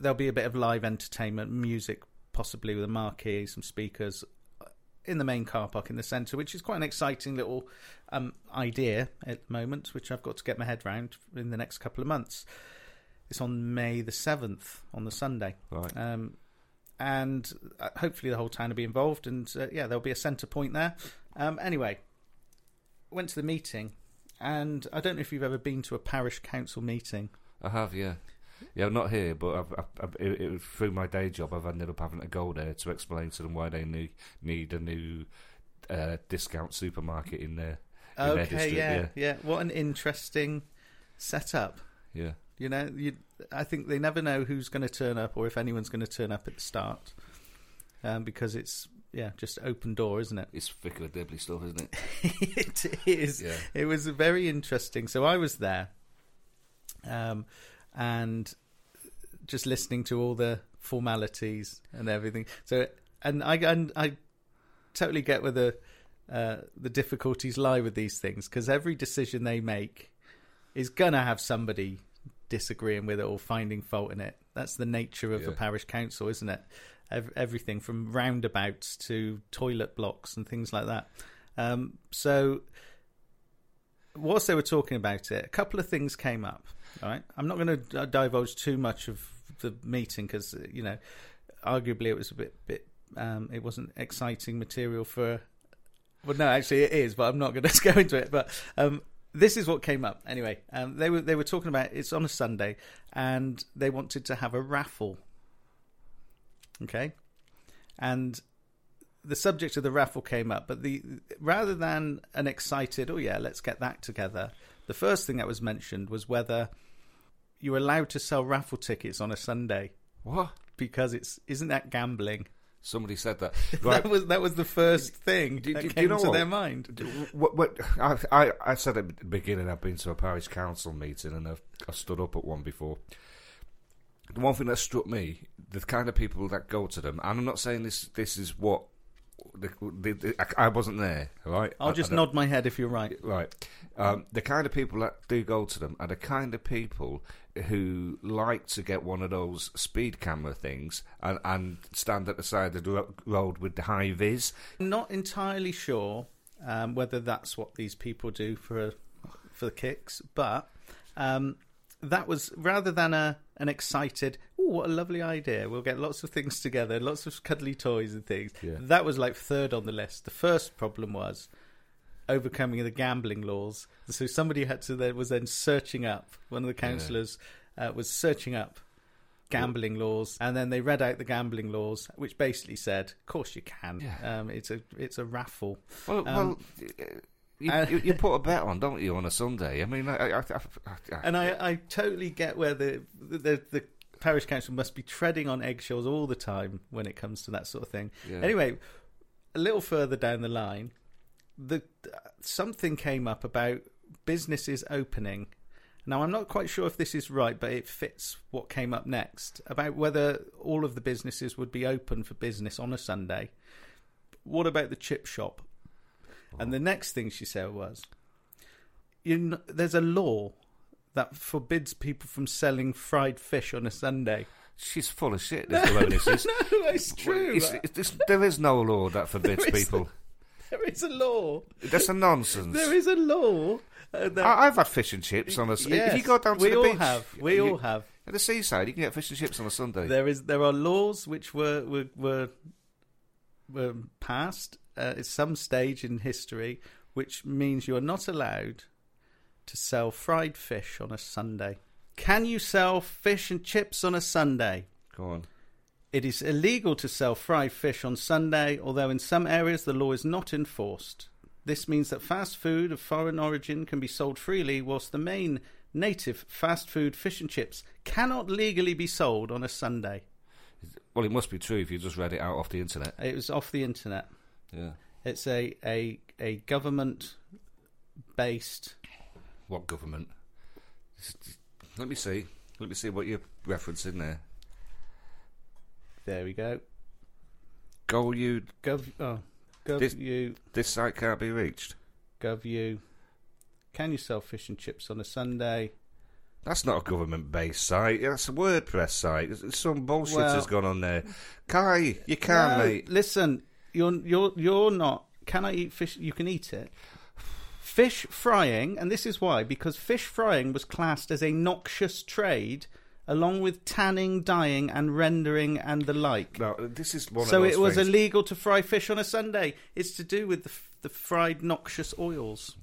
there'll be a bit of live entertainment, music, possibly with a marquee, some speakers in the main car park in the centre, which is quite an exciting little um, idea at the moment, which I've got to get my head round in the next couple of months. It's on May the seventh, on the Sunday. right. Um, and uh, hopefully the whole town will be involved, and uh, yeah, there'll be a centre point there. Um, anyway, went to the meeting, and I don't know if you've ever been to a parish council meeting. I have, yeah. Yeah, I'm not here, but I've, I've, I've, it, it, through my day job, I've ended up having to go there to explain to them why they need, need a new uh, discount supermarket in their, in their Okay, district. yeah, Yeah, yeah, What an interesting setup. yeah. You know, you, I think they never know who's going to turn up or if anyone's going to turn up at the start, um, because it's yeah, just open door, isn't it? It's Vicar of Dibley stuff, isn't it? [LAUGHS] it is. Yeah. It was very interesting. So I was there, um, and just listening to all the formalities and everything. So, and I and I totally get where the uh, the difficulties lie with these things because every decision they make is gonna have somebody disagreeing with it or finding fault in it. That's the nature of a Yeah. parish council, isn't it? Ev- everything from roundabouts to toilet blocks and things like that. Um, so, whilst they were talking about it, a couple of things came up. All right, I'm not going to divulge too much of the meeting because you know, arguably it was a bit bit. Um, it wasn't exciting material for. Well, no, actually it is, but I'm not going [LAUGHS] to go into it. But um, this is what came up anyway. Um, they were they were talking about it's on a Sunday, and they wanted to have a raffle. Okay, and the subject of the raffle came up, but the rather than an excited, oh yeah, let's get that together. The first thing that was mentioned was whether you're allowed to sell raffle tickets on a Sunday What? because it's isn't that gambling? Somebody said that. [LAUGHS] That was that was the first thing Do- that do- do came you know to what? their mind. What, what, I, I, I said at the beginning I've been to a parish council meeting and I've, I've stood up at one before. The one thing that struck me, the kind of people that go to them, and I'm not saying this this is what. The, the, the, I, I wasn't there, right? I'll I- just I nod my head if you're right. Right. Um, the kind of people that do go to them are the kind of people who like to get one of those speed camera things and, and stand at the side of the road with the high vis. Not entirely sure um, whether that's what these people do for for the kicks, but um, that was rather than a an excited. Oh, what a lovely idea! We'll get lots of things together, lots of cuddly toys and things. Yeah. That was like third on the list. The first problem was overcoming the gambling laws. So somebody had to then was then searching up. One of the councillors uh, was searching up gambling laws, and then they read out the gambling laws, which basically said, "Of course you can. Yeah. Um, it's a it's a raffle." Well, Um, well you, uh, you, you put a bet on, don't you, on a Sunday? I mean, I, I, I, And I, I totally get where the, the the parish council must be treading on eggshells all the time when it comes to that sort of thing. Yeah. Anyway, a little further down the line, the something came up about businesses opening. Now I'm not quite sure if this is right, but it fits what came up next about whether all of the businesses would be open for business on a Sunday. What about the chip shop? And the next thing she said was, you know, there's a law that forbids people from selling fried fish on a Sunday. she's full of shit, [LAUGHS] this woman is. No, it's true. it's- it's- there is no law that forbids [LAUGHS] There people. [LAUGHS] there is a law. That's a nonsense. There is a law. Uh, that, I, I've had fish and chips on a. Yes, if you go down to we the all beach, have. We you- all have. At the seaside, you can get fish and chips on a Sunday. There is there are laws which were were were, were passed Uh, at some stage in history, which means you are not allowed to sell fried fish on a Sunday. Can you sell fish and chips on a Sunday? Go on. It is illegal to sell fried fish on Sunday, although in some areas the law is not enforced. This means that fast food of foreign origin can be sold freely, whilst the main native fast food fish and chips cannot legally be sold on a Sunday. Well, it must be true if you just read it out off the internet. It was off the internet. Yeah. It's a a, a government based. What government? Let me see. Let me see what you're referencing there. There we go. Go you. Gov. Oh, gov This- you. This site can't be reached. Gov you. Can you sell fish and chips on a Sunday? That's not a government-based site. That's a WordPress site. Some bullshit Well- has gone on there. Kai, you can, No, mate. Listen, you're you're you're not. Can I eat fish? You can eat it. Fish frying, and this is why because fish frying was classed as a noxious trade, along with tanning, dyeing, and rendering, and the like. No, this is one so of those it was things. illegal to fry fish on a Sunday. It's to do with the, the fried noxious oils.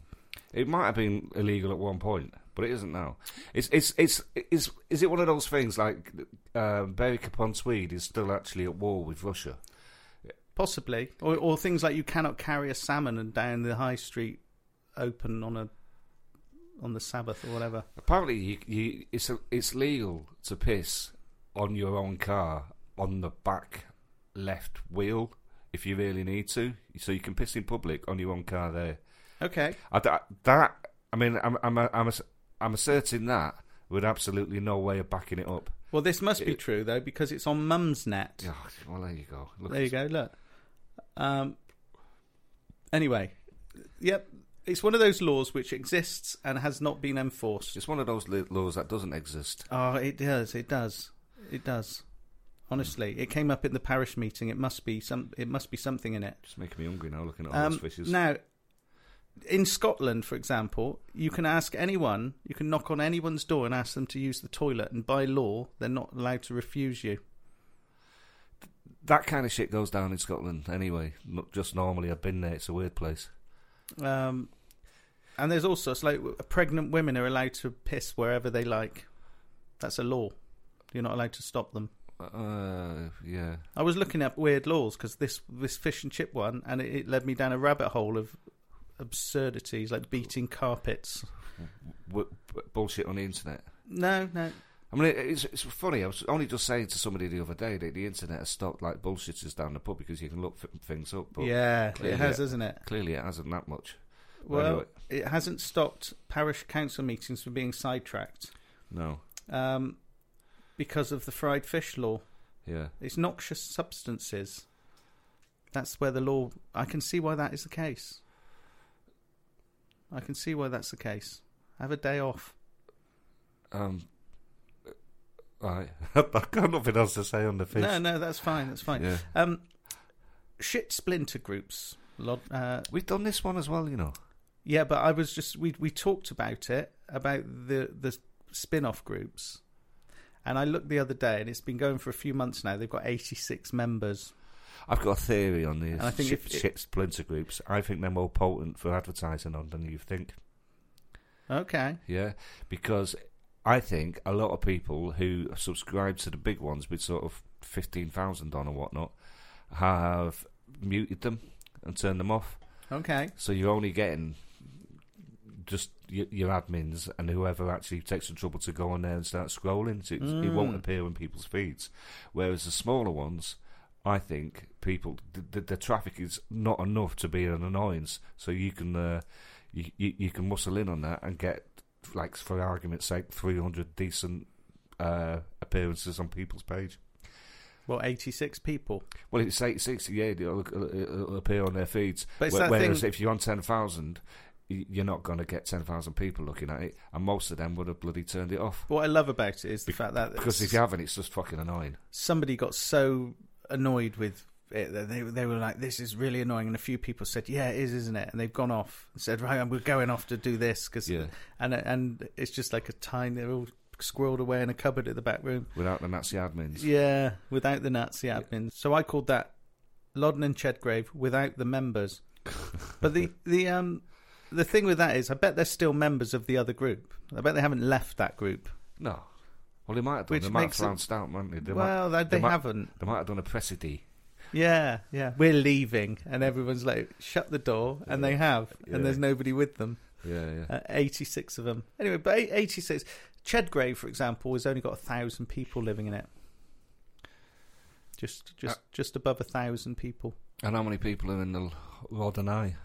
It might have been illegal at one point, but it isn't now. It's it's it's is is it one of those things like uh, Berwick upon Tweed is still actually at war with Russia? Possibly, or, or things like you cannot carry a salmon and down the high street open on a on the Sabbath or whatever. Apparently, you, you, it's it's legal to piss on your own car on the back left wheel if you really need to, so you can piss in public on your own car there. Okay. I, that, that I mean, I'm I'm I'm, I'm asserting that with absolutely no way of backing it up. Well, this must be It- true though because it's on Mumsnet. Oh, well, there you go. Look, There you go. Look. Um. Anyway, yep. It's one of those laws which exists and has not been enforced. It's one of those li- laws that doesn't exist. Oh, it does. It does. It does. Honestly, it came up in the parish meeting. It must be some. It must be something in it. Just making me hungry now looking at all Um, those fishes. now, in Scotland, for example, you can ask anyone. You can knock on anyone's door and ask them to use the toilet, and by law, they're not allowed to refuse you. That kind of shit goes down in Scotland anyway. Not just normally. I've been there. It's a weird place. Um, and there's also it's like pregnant women are allowed to piss wherever they like. That's a law. You're not allowed to stop them. Uh, yeah. I was looking up weird laws because this this fish and chip one, and it, it led me down a rabbit hole of absurdities like beating carpets. [LAUGHS] W- bullshit on the internet. No, no. I mean, it's it's funny. I was only just saying to somebody the other day that the internet has stopped like bullshitters down the pub because you can look f- things up. But yeah, it has, it- isn't it? clearly it hasn't that much. Well, anyway. it hasn't stopped parish council meetings from being sidetracked No. um, because of the fried fish law. Yeah. It's noxious substances. That's where the law. I can see why that is the case. I can see why that's the case. Have a day off. Um. Right. I've got nothing else to say on the fish. No, no, that's fine. That's fine. Yeah. Um, shit splinter groups. Lot, uh, We've done this one as well, you know. yeah, but I was just we we talked about it about the the spin off groups, and I looked the other day, and it's been going for a few months now. They've got eighty six members. I've got a theory on these And I think shit, if it- shit splinter groups. I think they're more potent for advertising on than you think. Okay. Yeah, because I think a lot of people who subscribe to the big ones with sort of fifteen thousand on or whatnot have muted them and turned them off. Okay. So you're only getting just your, your admins and whoever actually takes the trouble to go on there and start scrolling. So it's- It won't Mm. appear in people's feeds. Whereas the smaller ones, I think people the, the, the traffic is not enough to be an annoyance. So you can uh, you, you you can muscle in on that and get like for argument's sake, three hundred decent uh, appearances on people's page. Well, eighty six people. Well, it's 86, Yeah, it'll, it'll appear on their feeds. But it's Wh- that Whereas thing- if you're on ten thousand, you're not going to get ten thousand people looking at it, and most of them would have bloody turned it off. What I love about it is the fact that Because if you haven't, it's just fucking annoying. somebody got so annoyed with it they they were like, "This is really annoying," and a few people said, "Yeah, it is, isn't it?" And they've gone off and said, "Right, we're going off to do this because Yeah. and and it's just like a tiny they're all squirreled away in a cupboard at the back room. Without the Nazi admins. Yeah, without the Nazi admins. So I called that Loddon and Chedgrave without the members. [LAUGHS] but the the um the thing with that is, I bet they're still members of the other group. I bet they haven't left that group. No. Well, they might have done. Which they might have flounced out, mightn't they? They well, might, they, they might- haven't. They might have done a pressity. Yeah, yeah. We're leaving, and everyone's like, shut the door, and they have, Yeah. and there's nobody with them. Yeah, yeah. Uh, 86 of them. Anyway, but eight- 86. Chedgrave, for example, has only got a thousand people living in it. Just, just, Uh, just above a thousand people. and how many people are in the Loddon Eye?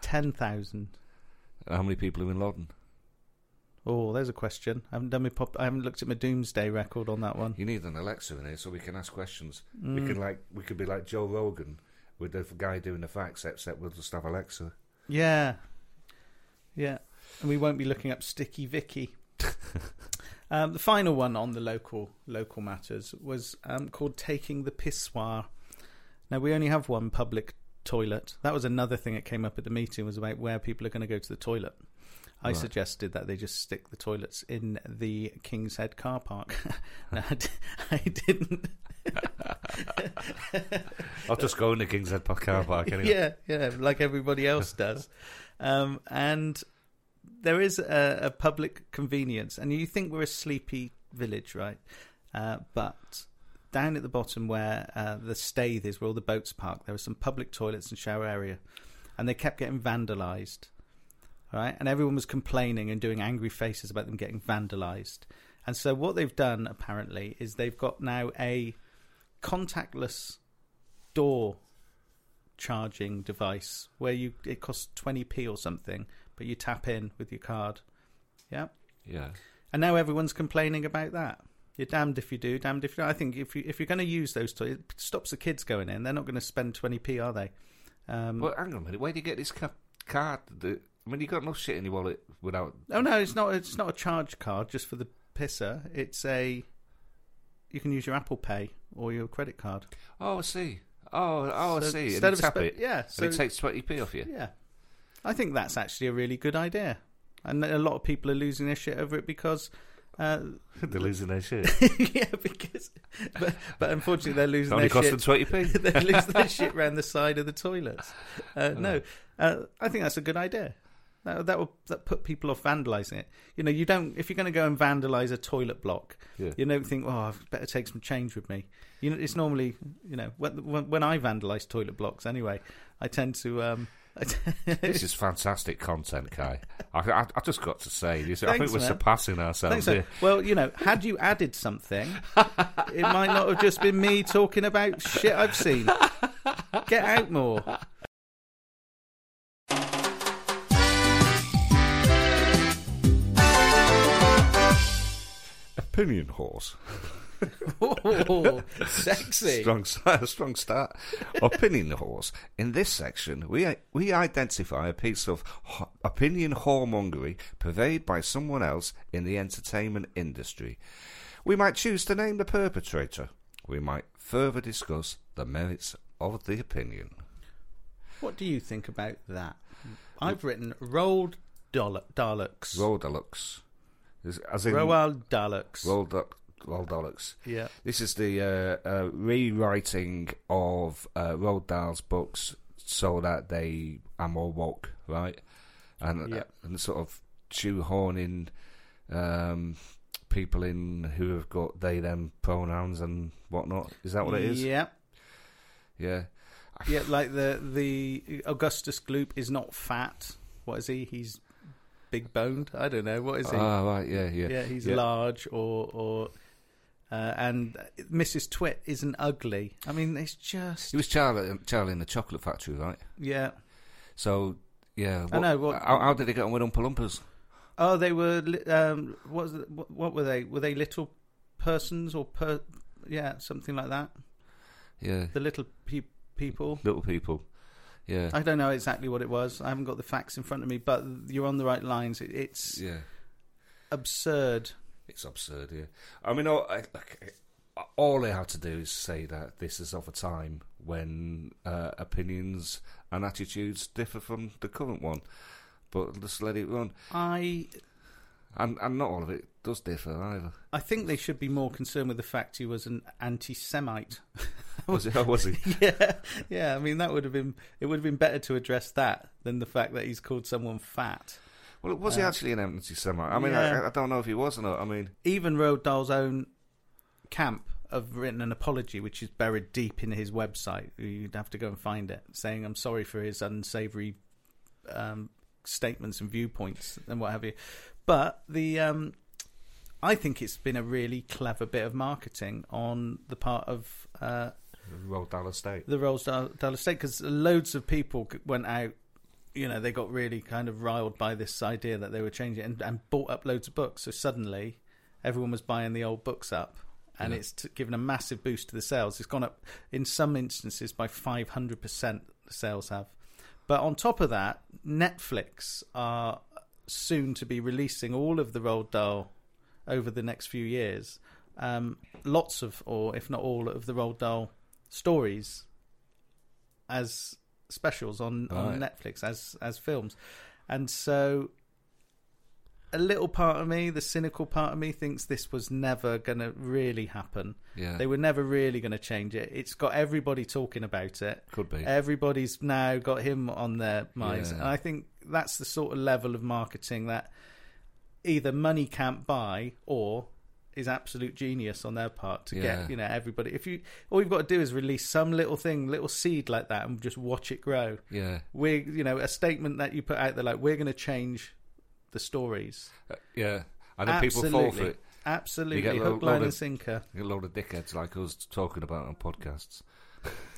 Ten thousand. How many people are in Loddon? Oh, there's a question. I haven't done my pop. I haven't looked at my Domesday record on that one. You need an Alexa in here so we can ask questions. Mm. We can like we could be like Joe Rogan with the guy doing the facts, except we'll just have Alexa. Yeah, yeah. And we won't be looking up Sticky Vicky. [LAUGHS] um, the final one on the local local matters was um, called taking the pissoir. Now we only have one public toilet. That was another thing that came up at the meeting was about where people are going to go to the toilet. I Right. suggested that they just stick the toilets in the King's Head car park. [LAUGHS] no, I, d- I didn't. I'll just go in the King's Head car park anyway. Yeah, yeah, like everybody else does. um, and there is a, a public convenience, and you think we're a sleepy village, right? Uh, but down at the bottom where uh, the Staithe is, where all the boats park, there are some public toilets and shower area, and they kept getting vandalised. Right, and everyone was complaining and doing angry faces about them getting vandalised. And so, what they've done apparently is they've got now a contactless door charging device where you it costs twenty p or something, but you tap in with your card. Yeah, Yeah. and now everyone's complaining about that. You're damned if you do, damned if you don't. I think if you if you're going to use those toys, it stops the kids going in. They're not going to spend twenty p, are they? Um, Well, hang on a minute. Where do you get this ca- card? The, I mean, you got enough shit in your wallet without. Oh no, it's not. It's not a charge card just for the pisser. It's a. You can use your Apple Pay or your credit card. Oh, I see. Oh, oh, I So see. instead of tap spe- it, yeah, so and it takes twenty p off you. yeah, I think that's actually a really good idea, and a lot of people are losing their shit over it because. Uh, [LAUGHS] They're losing their shit. [LAUGHS] yeah, because but, but unfortunately they're losing Only their cost them shit. twenty p. [LAUGHS] they're losing their shit around the side of the toilets. Uh, no, uh, I think that's a good idea. That, that will that put people off vandalising it. You know, you don't if you're going to go and vandalise a toilet block, Yeah. you don't think, oh, I better take some change with me. You know, it's normally, you know, when when, when I vandalise toilet blocks anyway, I tend to. Um, [LAUGHS] This is fantastic content, Kai. I, I, I just got to say, this, I think we're man. surpassing ourselves Thanks, here. Well, you know, had you added something, it might not have just been me talking about shit I've seen. Get out more. Opinion horse. [LAUGHS] Oh, sexy. Strong, start- [LAUGHS] strong start. opinion horse. In this section, we we identify a piece of ho- opinion whoremongery purveyed by someone else in the entertainment industry. We might choose to name the perpetrator. We might further discuss the merits of the opinion. What do you think about that? I've written Roald Dal- Daleks. As in Roald Daleks. Roldalux. Roldalux. Yeah. This is the uh, uh, rewriting of uh, Roald Dahl's books so that they are more woke, right? And Yeah. and sort of shoehorning um, people in who have got they them pronouns and whatnot. Is that what it is? Yeah. Yeah. Yeah, like the the Augustus Gloop is not fat. What is he? He's big boned. I don't know. What is he? Ah, right. Yeah, yeah. yeah, he's yeah. large or or uh, and Mrs. Twit isn't ugly. I mean, it's just He was Charlie, Charlie in the Chocolate Factory, right? yeah. So, yeah. I know, what- how, how did they get on with Oompa Loompas? Oh, they were. Um, what, was it, what, what were they? Were they little persons or per? Yeah, something like that. Yeah. The little pe- people. Little people. Yeah. I don't know exactly what it was. I haven't got the facts in front of me, but you're on the right lines. It, it's yeah. absurd. It's absurd, yeah. I mean, all, I, like, all they had to do is say that this is of a time when uh, opinions and attitudes differ from the current one, but just let it run. I And and not all of it does differ either. I think they should be more concerned with the fact he was an anti-Semite. Was [LAUGHS] it? Was he? [LAUGHS] yeah, yeah. I mean, that would have been it would have been better to address that than the fact that he's called someone fat. Well, was he Uh, actually an anti-Semite? I mean, yeah. I, I don't know if he was or not. I mean, Even Roald Dahl's own camp have written an apology, which is buried deep in his website. You'd have to go and find it, saying I'm sorry for his unsavoury um, statements and viewpoints and what have you. But the um, I think it's been a really clever bit of marketing on the part of uh, Roald Dahl Estate. the Roald Dahl estate because loads of people went out. You know, they got really kind of riled by this idea that they were changing and, and bought up loads of books. So suddenly, everyone was buying the old books up, and Yeah. it's t- given a massive boost to the sales. It's gone up in some instances by five hundred percent. The sales have, but on top of that, Netflix are soon to be releasing all of the Roald Dahl over the next few years. Um, lots of, or if not all, of the Roald Dahl stories as specials on, on Netflix as as films, and so a little part of me, the cynical part of me, thinks this was never going to really happen. Yeah, They were never really going to change it. It's got everybody talking about it. could be. Everybody's now got him on their minds, Yeah. and I think that's the sort of level of marketing that either money can't buy or is absolute genius on their part to Yeah. get you know everybody. If you all you've got to do is release some little thing, little seed like that, and just watch it grow. yeah, We, you know, a statement that you put out there like we're going to change the stories. Uh, yeah. And then people fall for it. Absolutely, You get a hook, line, load and of- sinker. A load of dickheads like us talking about on podcasts.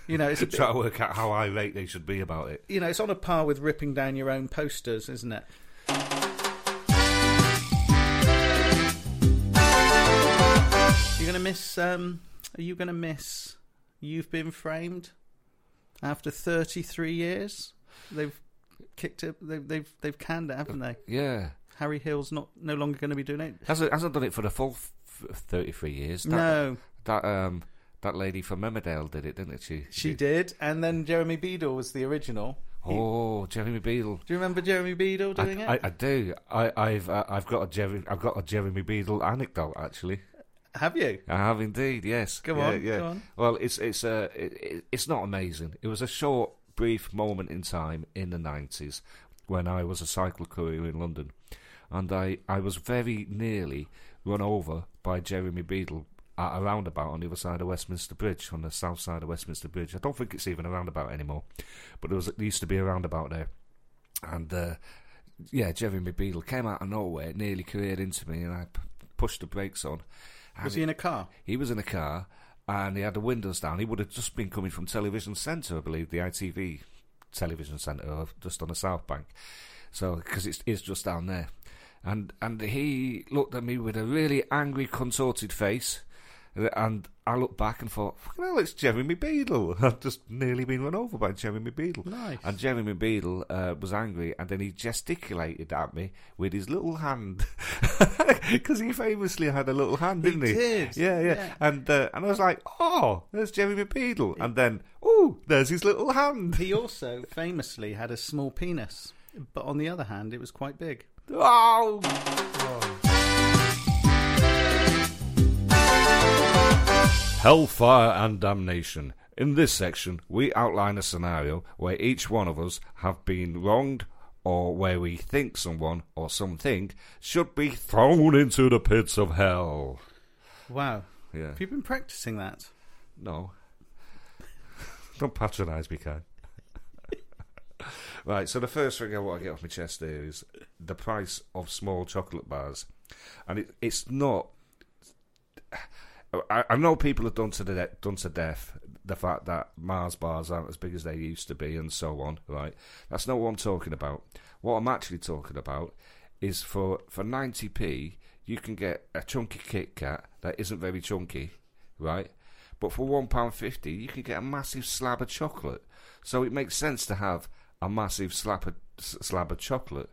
You know, it's a [LAUGHS] bit, Try to work out how irate they should be about it. you know, it's on a par with ripping down your own posters, isn't it? You're gonna miss. Um, are you gonna miss? You've been framed after 33 years. They've kicked it. They've they've they've canned it, haven't they? Yeah. Harry Hill's not no longer going to be doing it. Hasn't, hasn't done it for the full f- 33 years. That, no, That, um, that lady from Emmerdale did it, didn't she? she did, and then Jeremy Beadle was the original. Oh, Jeremy Beadle. do you remember Jeremy Beadle I, doing it? I, I do. I, I've uh, I've got a Jeremy I've got a Jeremy Beadle anecdote actually. Have you? I have indeed. Yes. Go Yeah, on, Yeah. go on. Well, it's it's uh it, it, it's not amazing. It was a short, brief moment in time in the nineties when I was a cycle courier in London, and I I was very nearly run over by Jeremy Beadle at a roundabout on the other side of Westminster Bridge, on the south side of Westminster Bridge. I don't think it's even a roundabout anymore, but there was there used to be a roundabout there, and. Uh, yeah, Jeremy Beadle came out of nowhere, nearly careered into me, and I p- pushed the brakes on. Was he in a car? he was in a car and he had the windows down. He would have just been coming from Television Centre, I believe, the ITV Television Centre, just on the South Bank. So, because it's just down there. And and he looked at me with a really angry, contorted face. And I looked back and thought, fucking hell, it's Jeremy Beadle. [LAUGHS] I've just nearly been run over by Jeremy Beadle. Nice. And Jeremy Beadle uh, was angry, and then he gesticulated at me with his little hand, [LAUGHS] because he famously had a little hand, didn't he? did, Yeah, yeah. yeah. And uh, and I was like, oh, there's Jeremy Beadle, and then, oh, there's his little hand. He also famously had a small penis, but on the other hand, it was quite big. [LAUGHS] Oh, Hellfire and Damnation. In this section, we outline a scenario where each one of us have been wronged or where we think someone or something should be thrown into the pits of hell. Wow. Yeah. Have you been practicing that? No. [LAUGHS] Don't patronise me, Ken. right, so the first thing I want to get off my chest here is the price of small chocolate bars. And it, it's not. I, I know people have done to, the, done to death the fact that Mars bars aren't as big as they used to be and so on, right? That's not what I'm talking about. What I'm actually talking about is for, for 90p, you can get a chunky Kit Kat that isn't very chunky, right? But for £1.50, you can get a massive slab of chocolate. So it makes sense to have a massive slab of, slab of chocolate.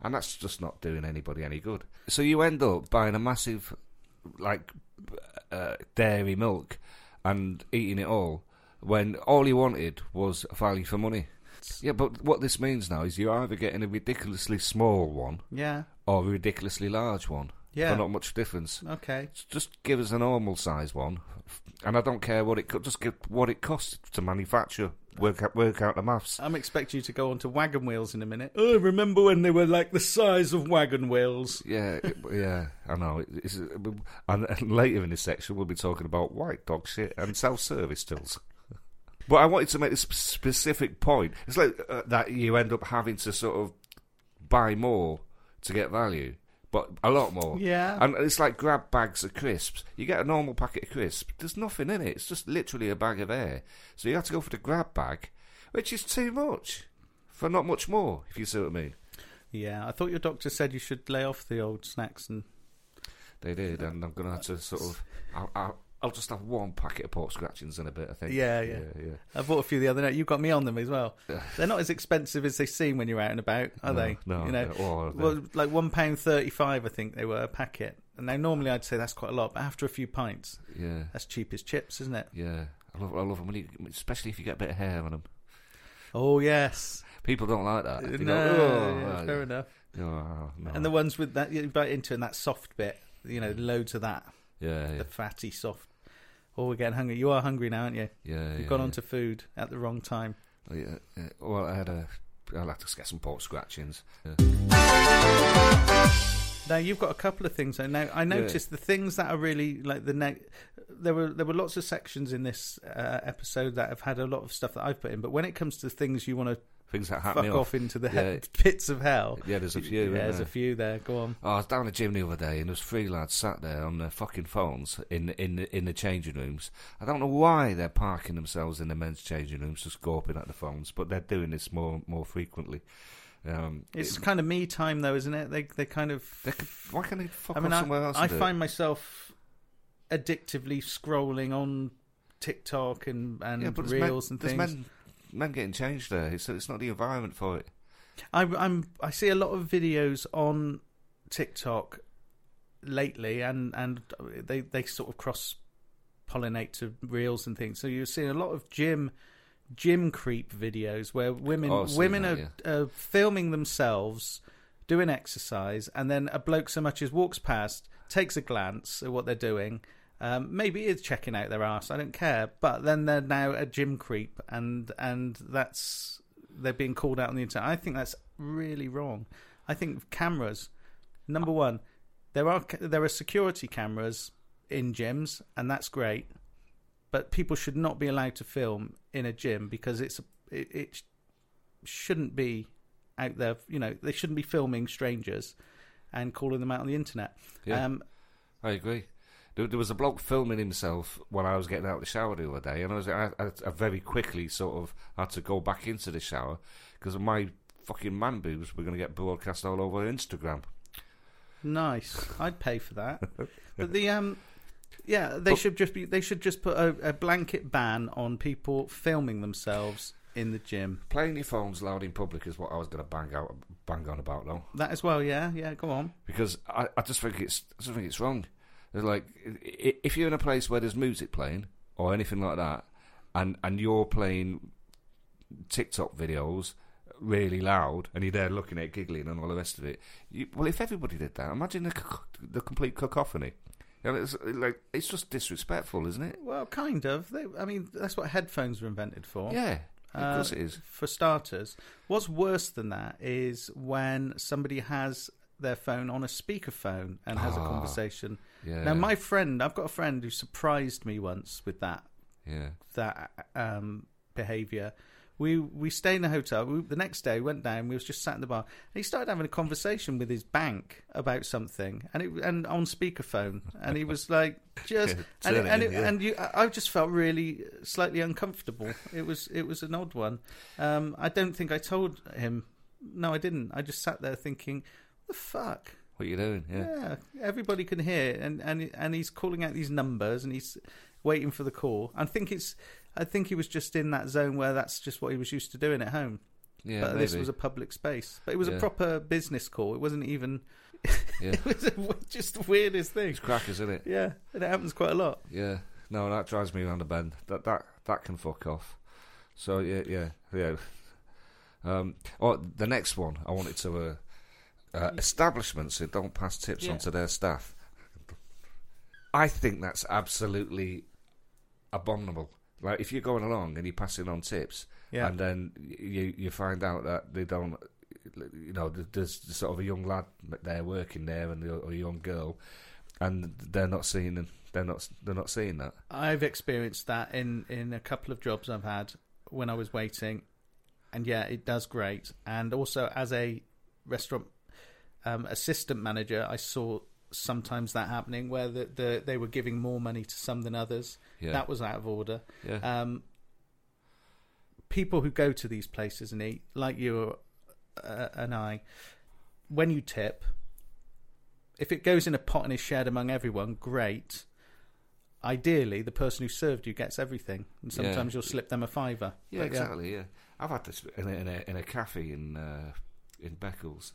And that's just not doing anybody any good. So you end up buying a massive, like, uh, dairy milk and eating it all when all he wanted was value for money. Yeah, but what this means now is you're either getting a ridiculously small one Yeah. or a ridiculously large one. Yeah. Not much difference. Okay. Just give us a normal size one, and I don't care what it co- just give what it costs to manufacture. Work out work out the maths. I'm expecting you to go on to wagon wheels in a minute. Oh, remember when they were like the size of wagon wheels? Yeah, it- yeah, I know. It- It's, and, and later in this section, we'll be talking about white dog shit and self-service tills. But I wanted to make this sp- specific point. It's like uh, that you end up having to sort of buy more to get value, but a lot more. Yeah. And it's like grab bags of crisps. You get a normal packet of crisps. There's nothing in it. It's just literally a bag of air. So you have to go for the grab bag, which is too much for not much more. If you see what I mean. Yeah, I thought your doctor said you should lay off the old snacks and They did, and I'm gonna have to sort of. I'll, I'll, I'll just have one packet of pork scratchings in a bit. I think. Yeah, yeah. yeah. yeah. I bought a few the other night. You got me on them as well. They're not as expensive as they seem when you're out and about, are No, they? no, you know, no, or they- well, like one pound thirty-five, I think they were a packet. And now normally I'd say that's quite a lot, but after a few pints, yeah, that's cheap as chips, isn't it? yeah. I love, I love them, when you, especially if you get a bit of hair on them. Oh yes, People don't like that. No, go, "Oh, yeah, right." fair enough. Oh, no. And the ones with that you bite into and that soft bit, you know, loads of that, yeah, yeah, the fatty soft. Oh, we're getting hungry. You are hungry now, aren't you? yeah. You've yeah, gone yeah. on to food at the wrong time. Oh, yeah, yeah. Well, I had a. I'll have to get some pork scratchings. Now you've got a couple of things. Now I noticed the things that are really like the neg- there were there were lots of sections in this uh, episode that have had a lot of stuff that I've put in. But when it comes to things you want to things that happen. fuck off into the yeah, [LAUGHS] pits of hell. yeah, there's a few. Yeah, there's there? a few there. Go on. Oh, I was down the gym the other day, and there was three lads sat there on their fucking phones in in the, in the changing rooms. I don't know why they're parking themselves in the men's changing rooms, just gawping at the phones, but they're doing this more more frequently. Um, It's it- kind of me time though, isn't it? They they kind of. they could, why can't they fuck I mean, off I, somewhere else? I do it? find myself addictively scrolling on TikTok and and yeah, reels men, and things. men men getting changed there. It's it's not the environment for it. I, I'm I see a lot of videos on TikTok lately, and and they they sort of cross pollinate to reels and things. So you're seeing a lot of gym gym creep videos where women Oh, women that, are, yeah. are filming themselves doing exercise, and then a bloke so much as walks past, takes a glance at what they're doing. Um, maybe is checking out their ass. I don't care, but then they're now a gym creep, and and that's they're being called out on the internet. I think that's really wrong. I think cameras, number one, there are there are security cameras in gyms, and that's great. But people should not be allowed to film in a gym because it's it, it shouldn't be out there. You know, they shouldn't be filming strangers and calling them out on the internet. Yeah. Um, I agree. There, there was a bloke filming himself when I was getting out of the shower the other day, and I was I, I, I very quickly sort of had to go back into the shower because my fucking man boobs were going to get broadcast all over Instagram. Nice. I'd pay for that. [LAUGHS] but the um yeah, they But- should just be they should just put a, a blanket ban on people filming themselves in the gym. Playing your phones loud in public is what I was going to bang out, bang on about though, That as well, yeah, yeah, go on. because I, I just think it's I just think it's wrong. It's like if you're in a place where there's music playing or anything like that, and and you're playing TikTok videos really loud, and you're there looking at it, giggling, and all the rest of it. You, well, if everybody did that, imagine the the complete cacophony. You know, it's like it's just disrespectful, isn't it? Well, kind of. They, I mean, that's what headphones were invented for. Yeah, of Uh, course it is. For starters, what's worse than that is when somebody has their phone on a speakerphone and has a Ah, conversation. Yeah. Now, my friend, I've got a friend who surprised me once with that yeah. that um, behaviour. We we stayed in a hotel. We, the next day, we went down. We was just sat in the bar, and he started having a conversation with his bank about something, and it and on speakerphone, and he was like, [LAUGHS] just Yeah, and it and, in, it, yeah. and you, I just felt really slightly uncomfortable. It was it was an odd one. Um, I don't think I told him. No, I didn't. I just sat there thinking, the fuck. What you doing? Yeah. Yeah, everybody can hear, and and and he's calling out these numbers, and he's waiting for the call. I think it's, I think he was just in that zone where that's just what he was used to doing at home. Yeah. but this was a public space, but it was a proper business call. It wasn't even. [LAUGHS] Yeah. it was a, just the weirdest thing. It's crackers, isn't it? Yeah, and it happens quite a lot. Yeah. No, that drives me around the bend. That that that can fuck off. So yeah, yeah, yeah. [LAUGHS] Um, oh, the next one I wanted to uh, uh, establishments who don't pass tips Yeah. on to their staff. I think that's absolutely abominable. Like if you're going along and you're passing on tips, Yeah. and then you you find out that they don't, you know, there's sort of a young lad there working there and the- or a young girl, and they're not seeing they're not they're not seeing that. I've experienced that in in a couple of jobs I've had when I was waiting, and yeah, it does great. And also as a restaurant um, assistant manager, I saw sometimes that happening where the, the they were giving more money to some than others. Yeah, That was out of order. yeah, Um, people who go to these places and eat, like you uh, and I, when you tip, if it goes in a pot and is shared among everyone, great. Ideally, the person who served you gets everything, and Yeah. sometimes you'll slip them a fiver. yeah, But exactly. Yeah, I've had this in a in a, in a cafe in uh, in Beccles.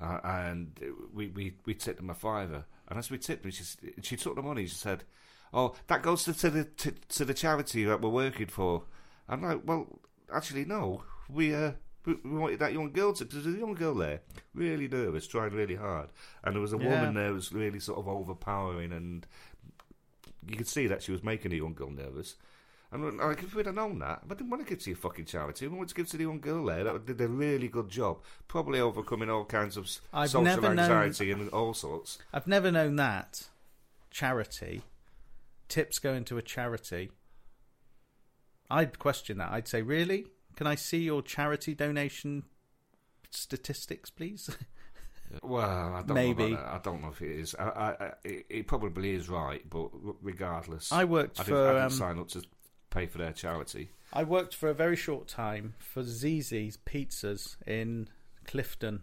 Uh, and we, we, we tipped them a fiver, and as we tipped them, she, she took the money. She said, "Oh, that goes to, to the to, to the charity that we're working for." I'm like, "Well, actually, no. We uh, we, we wanted that young girl to. Because there's a young girl there, really nervous, trying really hard, and there was a Yeah. woman there who was really sort of overpowering, and you could see that she was making the young girl nervous." And like, if we'd have known that, I didn't want to give to your fucking charity. We wanted to give to the young girl there that did a really good job, probably overcoming all kinds of I've social never known- anxiety and all sorts. I've never known that charity tips go into a charity. I'd question that. I'd say, really? can I see your charity donation statistics, please? [LAUGHS] Well, I don't Maybe. know. I don't know if it is. I, I, I, it, it probably is right, but regardless, I worked I didn't, for I didn't um, sign up to pay for their charity. I worked for a very short time for Zizzi's Pizzas in Clifton,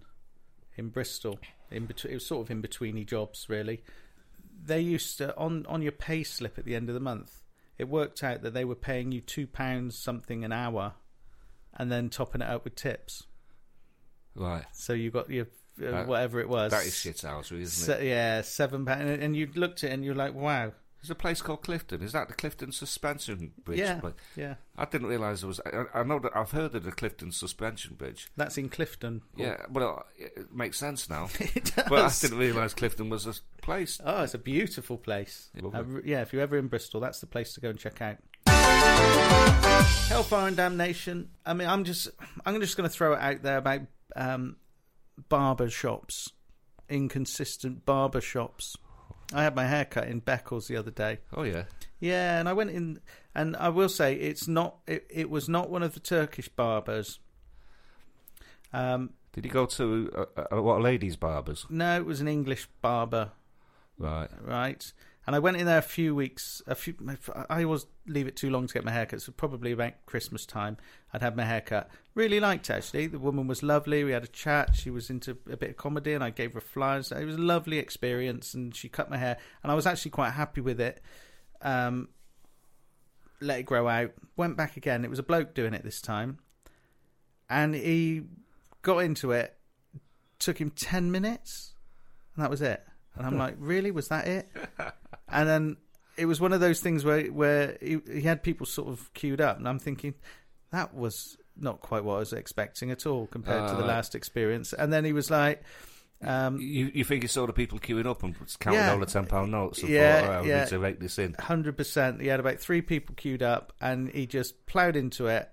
in Bristol. In between, it was sort of in betweeny jobs, really. They used to on on your pay slip at the end of the month. It worked out that they were paying you two pounds something an hour, and then topping it up with tips. Right, So you got your uh, whatever it was. that is shit house, isn't it? Se- yeah, seven pounds, and, and you looked at it and you're like, wow, There's a place called Clifton. Is that the Clifton Suspension Bridge? yeah, But yeah. I didn't realise there was. I, I know that I've heard of the Clifton Suspension Bridge. That's in Clifton. Yeah, well, it makes sense now. [LAUGHS] it does. but I didn't realise Clifton was a place. Oh, it's a beautiful place. Uh, yeah, if you're ever in Bristol, that's the place to go and check out. Hellfire and Damnation. I mean, I'm just, I'm just going to throw it out there about um, barber shops, inconsistent barber shops. I had my hair cut in Beccles the other day. Oh yeah, Yeah, and I went in, and I will say it's not. It, it was not one of the Turkish barbers. Um, did you go to uh, uh, what ladies' barbers? no, it was an English barber. Right. right? And I went in there a few weeks. A few. I always leave it too long to get my haircut. So probably about Christmas time, I'd have my haircut. Really liked it, actually. The woman was lovely. We had a chat. She was into a bit of comedy, and I gave her flowers. It was a lovely experience, and she cut my hair, and I was actually quite happy with it. Um, let it grow out. Went back again. It was a bloke doing it this time, and he got into it. Took him ten minutes, and that was it. And I'm like, really? Was that it? [LAUGHS] And then it was one of those things where where he, he had people sort of queued up, and I'm thinking that was not quite what I was expecting at all compared to the Uh, last experience. And then he was like, um, You you think you saw the people queuing up and counting Yeah. all the ten pound notes and Yeah, thought, oh, I yeah. need to rake this in. hundred percent. He had about three people queued up, and he just ploughed into it.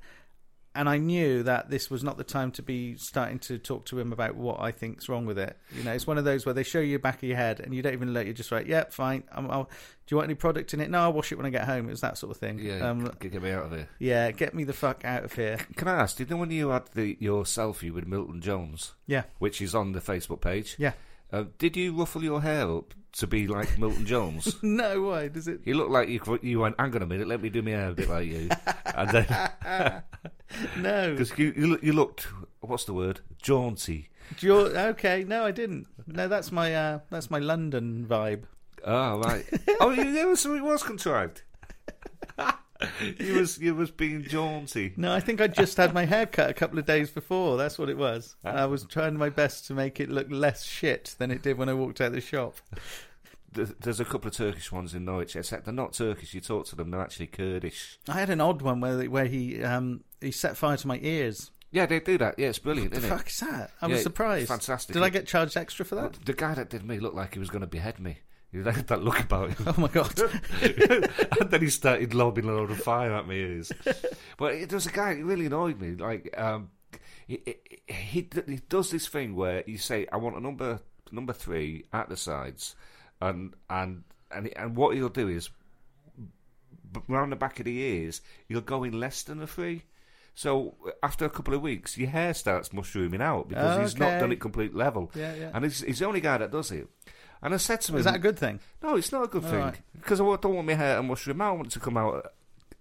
And I knew that this was not the time to be starting to talk to him about what I think's wrong with it. You know, it's one of those where they show you the back of your head, and you don't even let you just write, "Yep, fine. I'm, I'll, do you want any product in it? No, I'll wash it when I get home." It was that sort of thing. Yeah, Um, g- get me out of here. yeah, get me the fuck out of here. Can I ask? Did you know when you had the your selfie with Milton Jones, Yeah, which is on the Facebook page? yeah. Uh, did you ruffle your hair up to be like Milton Jones? [LAUGHS] No, why does it? You look like you you went. Hang on a minute, let me do my hair a bit like you, [LAUGHS] and then [LAUGHS] No. because you you, look- you looked what's the word jaunty. Do okay, no, I didn't. No, that's my uh, that's my London vibe. Oh right. oh, you, there was something was contrived. [LAUGHS] you was you was being jaunty. No, I think I just had my hair cut a couple of days before. That's what it was. And I was trying my best to make it look less shit than it did when I walked out the shop. [LAUGHS] There's a couple of Turkish ones in Norwich, except they're not Turkish. You talk to them, they're actually Kurdish. I had an odd one where where he um he set fire to my ears. Yeah, they do that. Yeah, it's brilliant, The isn't fuck is that? I Yeah, was surprised. fantastic. Did I get charged extra for that? The guy that did me looked like he was going to behead me. He had that look about him. [LAUGHS] Oh my god! [LAUGHS] and then he started lobbing a load of fire at me. ears. but it, there was a guy who really annoyed me. Like, um, he, he, he, does this thing where you say, "I want a number number three at the sides," and and and and what he'll do is round the back of the ears, you'll go in less than a three. So after a couple of weeks, your hair starts mushrooming out because he's not done it complete level. Yeah, yeah. And he's, he's the only guy that does it. And I said to him, Is that a good thing? no, it's not a good All thing right. because I don't want my hair to mushroom. out. I want it to come out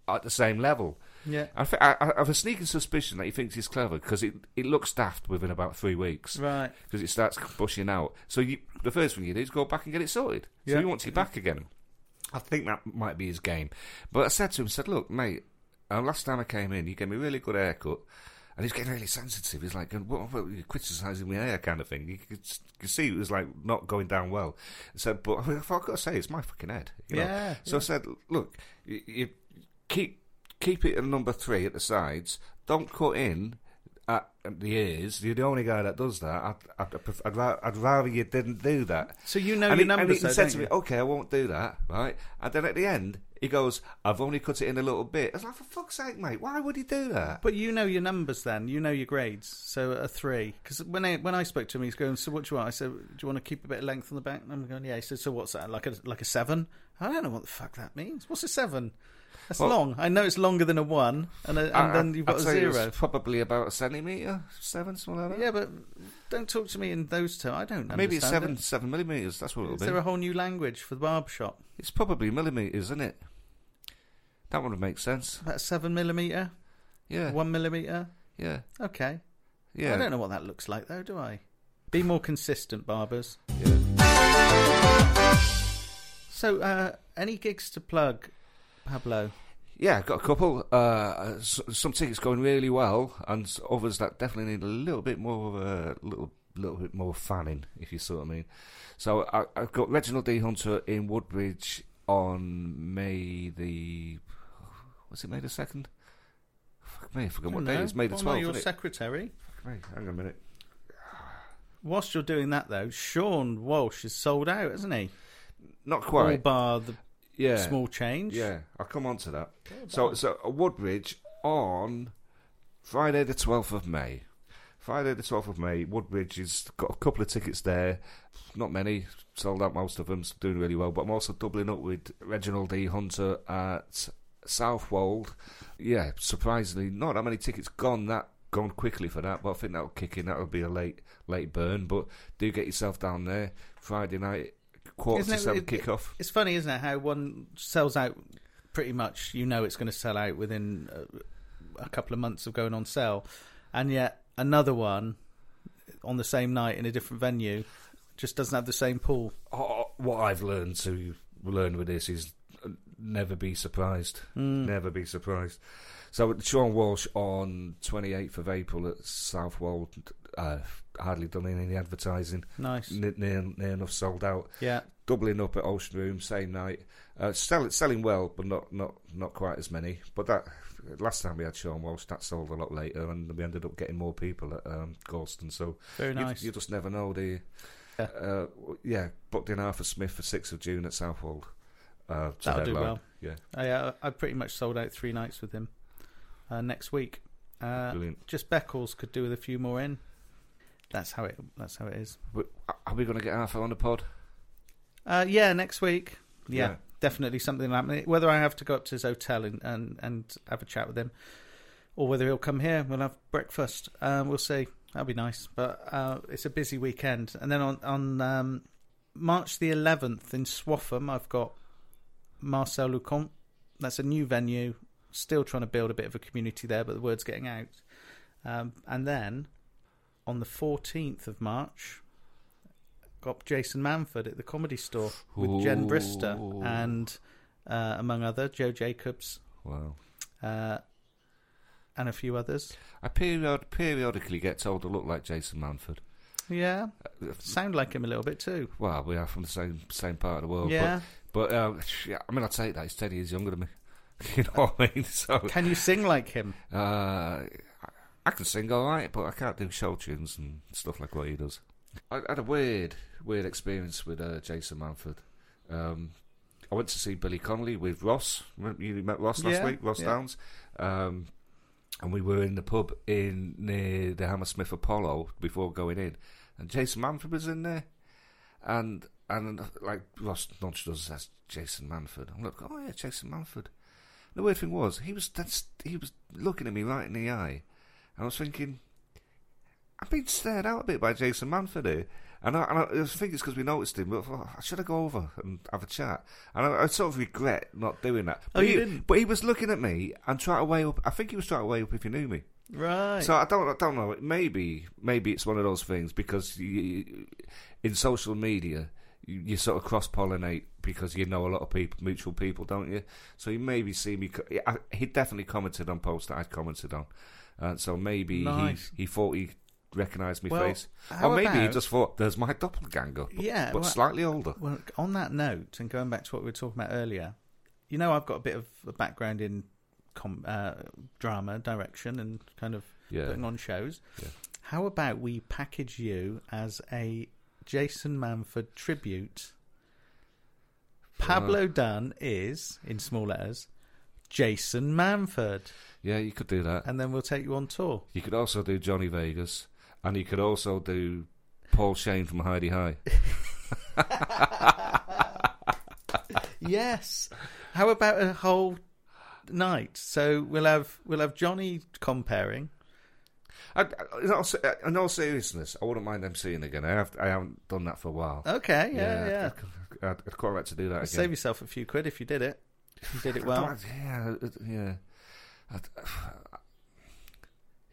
at, the same level. Yeah. I, thi- I, I have a sneaking suspicion that he thinks he's clever because it, it looks daft within about three weeks Right. because it starts bushing out. So you, the first thing you do is go back and get it sorted. So Yeah. he wants you back again. I think that might be his game. But I said to him, I said, look, mate, uh, last time I came in, you gave me a really good haircut. And he's getting really sensitive. He's like, what, what, you're criticising me hair kind of thing. You could, you could see it was like not going down well. So, but I thought, I've got to say, it's my fucking head. You know? Yeah, So I said, look, you, you keep keep it at number three at the sides. Don't cut in at the ears. You're the only guy that does that. I'd, I'd, I'd, ra- I'd rather you didn't do that. So you know and your he, and numbers, he though, said to me, okay, I won't do that, right? And then at the end, he goes, I've only cut it in a little bit. I was like, for fuck's sake, mate, why would he do that? But you know your numbers then. You know your grades. So a three. Because when I when I spoke to him, he's going, "So what do you want?" I said, "Do you want to keep a bit of length on the back?" And I'm going, "Yeah." He said, "So what's that? Like a like a seven? I don't know what the fuck that means. What's a seven? That's Well- long. I know it's longer than a one, and, a, and I- then you've got I'd a say it was zero. probably about a centimetre, seven, something like that. Yeah, but don't talk to me in those terms. I don't know. Maybe it's seven, it. seven millimetres. That's what it'll Is be. Is there a whole new language for the barber shop? It's probably millimetres, isn't it? That would make sense. About seven millimeter, Yeah, one millimeter. yeah, Okay. yeah. I don't know what that looks like though, do I? Be more consistent, barbers. Yeah. So, uh, any gigs to plug, Pablo? Yeah, got a couple. Uh, some tickets going really well, and others that definitely need a little bit more, uh, little little bit more fanning, if you see what I mean. So I, I've got Reginald D Hunter in Woodbridge on May the was it May the second? Fuck me, I forgot what No, day it is. May the well, twelfth. your isn't secretary. Fuck me, hang on a minute. Whilst you're doing that, though, Sean Walsh is sold out, hasn't he? Not quite. All bar the yeah, small change. Yeah, I'll come on to that. So, so Woodbridge on Friday the twelfth of May. Friday the twelfth of May. Woodbridge has got a couple of tickets there. Not many, sold out most of them. Doing really well. But I'm also doubling up with Reginald D Hunter at Southwold. Yeah, surprisingly, not that many tickets gone. That gone quickly for that. But I think that'll kick in. That'll be a late late burn. But do get yourself down there Friday night. Quarter Isn't to it- seven it- kick off. It's funny, isn't it, how one sells out pretty much, you know it's going to sell out within a, a couple of months of going on sale. And yet another one on the same night in a different venue just doesn't have the same pull. Oh, what I've learned to learn with this is uh, never be surprised. Never be surprised. So Sean Walsh on 28th of April at Southwold, uh, hardly done any advertising. Nice. N- near, near enough sold out. Yeah. Doubling up at Ocean Room same night. Uh, sell, selling well, but not, not, not quite as many. But that last time we had Sean Walsh, that sold a lot later, and we ended up getting more people at um, Gorleston. So Very nice. you just never know, do you? Yeah. Uh, yeah, booked in Arthur Smith for 6th of June at Southwold. Uh, That'll do well. Yeah, I, uh, I pretty much sold out three nights with him uh, next week. Uh, brilliant. just Beccles could do with a few more in. That's how it. That's how it is. But are we going to get Arthur on the pod? Uh, yeah, next week. Yeah, Yeah. definitely something happening. Whether I have to go up to his hotel and, and, and have a chat with him, or whether he'll come here, we'll have breakfast. Um, we'll see. That'll be nice. But uh, it's a busy weekend, and then on on um, March the 11th in Swaffham, I've got Marcel Lucont. That's a new venue. Still trying to build a bit of a community there, but the word's getting out. Um, and then on the 14th of March, got Jason Manford at the Comedy Store with Jen Brister and, uh, among other, Joe Jacobs Wow. uh, and a few others. I period- periodically get told to look like Jason Manford. Yeah, Uh, sound like him a little bit too. Well, we are from the same same part of the world. yeah. But, but uh, yeah, I mean, I'll take that. He's 10 years younger than me. [LAUGHS] you know what I mean? So, Can you sing like him? uh, I can sing all right, but I can't do show tunes and stuff like what he does. I had a weird, weird experience with uh, Jason Manford. Um, I went to see Billy Connolly with Ross. You met Ross last Yeah, week, Ross yeah. Downs. Um, and we were in the pub in near the Hammersmith Apollo before going in, and Jason Manford was in there, and and like Ross nudged us as Jason Manford. I'm like, oh yeah, Jason Manford. The weird thing was he was that's, he was looking at me right in the eye, I was thinking, I've been stared out a bit by Jason Manford here. And I, and I, I think it's because we noticed him, but I thought, I should I go over and have a chat? And I, I sort of regret not doing that. Oh, But you he, didn't? But he was looking at me and trying to weigh up. I think he was trying to weigh up if he knew me. Right. So I don't, I don't know. Maybe, maybe it's one of those things because you, in social media, you, you sort of cross pollinate because you know a lot of people, mutual people, don't you? So he maybe see me. he definitely commented on posts that I'd commented on, uh, so maybe Nice. he, he thought he recognised my Well, face, or maybe he just thought there's my doppelganger, but, Yeah, but well- slightly older. Well, on that note, and going back to what we were talking about earlier, you know, I've got a bit of a background in com- uh, drama, direction, and kind of Yeah. putting on shows. Yeah. How about we package you as a Jason Manford tribute? Pablo Dunn is, in small letters, Jason Manford. Yeah, you could do that. And then we'll take you on tour. You could also do Johnny Vegas, and you could also do Paul Shane from Hi-de-Hi. [LAUGHS] yes. How about a whole night. So we'll have we'll have Johnny comparing. I, in, all, in all seriousness, I wouldn't mind emceeing again. I have I haven't done that for a while. Okay, yeah, yeah. I'd, I'd, I'd quite like to do that again. Save yourself a few quid if you did it. You did it well. Yeah, yeah. [SIGHS]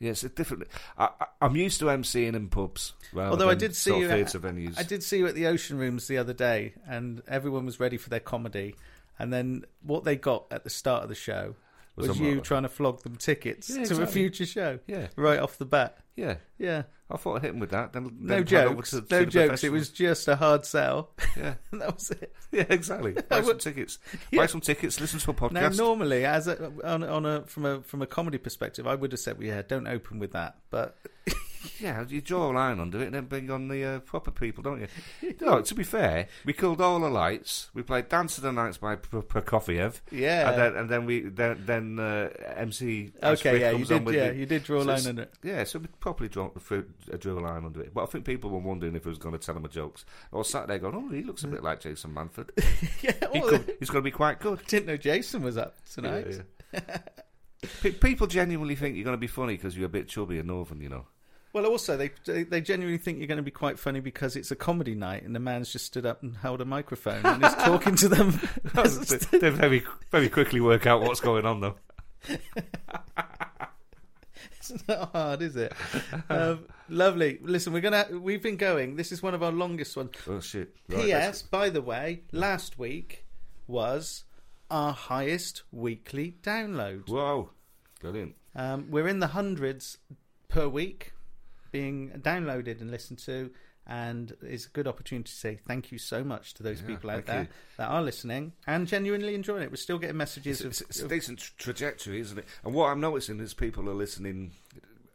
Yeah, it's different. I, I'm used to emceeing in pubs. Although I did see you at- venues. I did see you at the Ocean Rooms the other day, and everyone was ready for their comedy. And then what they got at the start of the show Was you trying to flog them tickets Yeah, to a future show. Yeah. right off the bat. Yeah, Yeah, I thought I'd hit him with that. Then, no then jokes, to- to no the jokes. It was just a hard sell. Yeah, [LAUGHS] And that was it. yeah, exactly. [LAUGHS] Buy some tickets. Yeah. Buy some tickets. Listen to a podcast. Now, normally, as a, on, on a from a from a comedy perspective, I would have said, well, "Yeah, don't open with that." But [LAUGHS] Yeah, you draw a line under it and then bring on the uh, proper people, don't you? [LAUGHS] no, to be fair, we killed all the lights. We played Dance of the Knights by Prokofiev. yeah, And then, and then we then, then uh, MC. okay, yeah, you did, yeah, the- you did draw a so line under it. Yeah, so we properly threw- uh, drew a line under it. But I think people were wondering if he was going to tell them a jokes. Or sat there going, oh, he looks a bit like Jason Manford. [LAUGHS] yeah, He well, could, he's going to be quite good. didn't know Jason was up tonight. Yeah, yeah. [LAUGHS] Pe- people genuinely think you're going to be funny because you're a bit chubby and northern, you know. Well, also they they genuinely think you're going to be quite funny because it's a comedy night and the man's just stood up and held a microphone and is talking to them. [LAUGHS] they very, very quickly work out what's going on, though. [LAUGHS] it's not hard, is it? Um, lovely. Listen, we're gonna we've been going. This is one of our longest ones. Oh, shit. Right, P.S. By the way, last week was our highest weekly download. Whoa. Brilliant. Um, we're in the hundreds per week being downloaded and listened to, and it's a good opportunity to say thank you so much to those Yeah, people out there you. that are listening and genuinely enjoying it. We're still getting messages it's, of, it's a of- decent tra- trajectory, isn't it? And what I'm noticing is people are listening.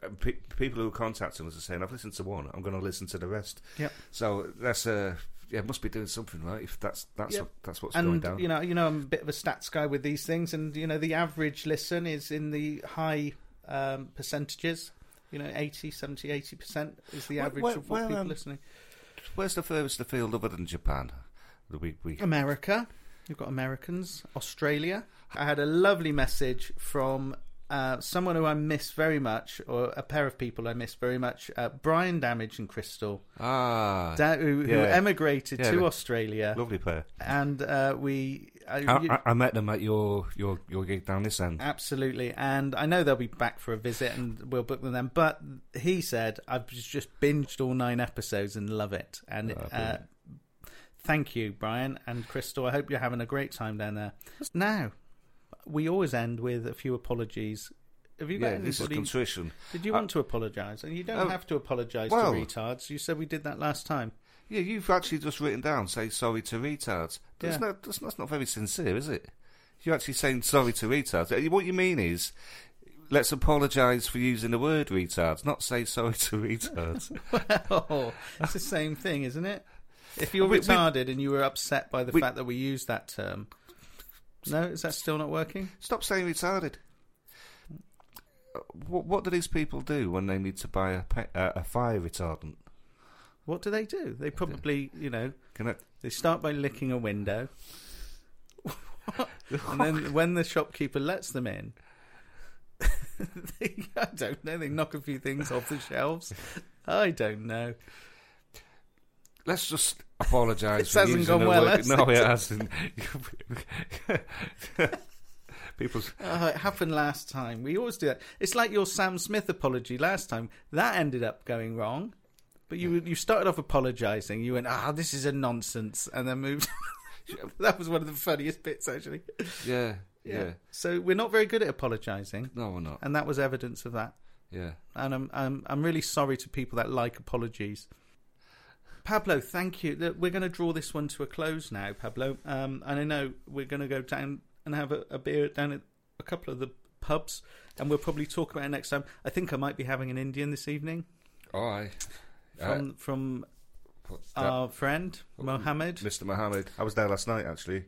uh, people who are contacting us are saying, "I've listened to one. I'm going to listen to the rest." Yep. So that's uh, yeah, must be doing something right. If that's that's Yep. what, that's what's going down. you know, you know, I'm a bit of a stats guy with these things, and you know, the average listen is in the high um, percentages. You know, 80, 70, 80 percent is the average where- of what where, people um, listening. Where's the furthest afield other than Japan? that we, we America. You've got Americans, Australia. I had a lovely message from uh, someone who I miss very much, or a pair of people I miss very much. Uh, Brian Damage and Crystal, ah da- who, who emigrated Yeah, to Australia, lovely pair. and uh, we. I, I, you- I, I met them at your your your gig down this end. Absolutely, and I know they'll be back for a visit, and we'll book them then. But he said I've just binged all nine episodes and love it. And Ah, uh, thank you, Brian and Crystal. I hope you're having a great time down there. Now, we always end with a few apologies. Have you got Yeah, this is contrition. Did you want to apologise? And you don't Oh, have to apologise well- to retards. You said we did that last time. Yeah, you've actually just written down say sorry to retards. That's Yeah. not that's, that's not very sincere, is it? You're actually saying sorry to retards. Uh, What you mean is, let's apologise for using the word retards, not say sorry to retards. [LAUGHS] well, it's the same thing, isn't it? If you're We- we- retarded and you were upset by the We- fact that we used that term, no, is that still not working? Stop saying retarded. What, what do these people do when they need to buy a, pe- uh, a fire retardant? What do they do? They probably, you know, Can I, they start by licking a window, [LAUGHS] and then when the shopkeeper lets them in, [LAUGHS] they, I don't know. They knock a few things off the shelves. I don't know. let's just apologise. This for hasn't using gone the well, word- has No, it? it hasn't. [LAUGHS] People's Oh, it happened last time. We always do that. It's like your Sam Smith apology last time. That ended up going wrong. But you you started off apologising. You went, ah, this is a nonsense, and then moved. [LAUGHS] that was one of the funniest bits, actually. yeah, yeah, So we're not very good at apologising, No, we're not. and that was evidence of that. Yeah. And I'm I'm I'm really sorry to people that like apologies. Pablo, thank you. We're going to draw this one to a close now, Pablo. Um, and I know we're going to go down and have a, a beer down at a couple of the pubs, and we'll probably talk about it next time. I think I might be having an Indian this evening All right. From from Uh, our friend Mohammed. Mr. Mohammed. I was there last night, actually.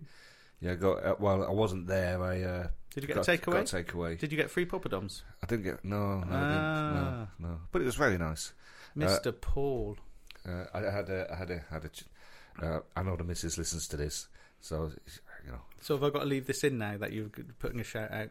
Yeah, got uh, well. I wasn't there. I uh, Did you get got, a takeaway? Got a takeaway. Did you get free poppadoms, I didn't get no, no, I Ah. didn't, no, no. But it was very nice. Mister Paul? Uh, I had a, I had a, had a. Uh, I know the missus listens to this, so you know. So have I got to leave this in now that you're putting a shout out?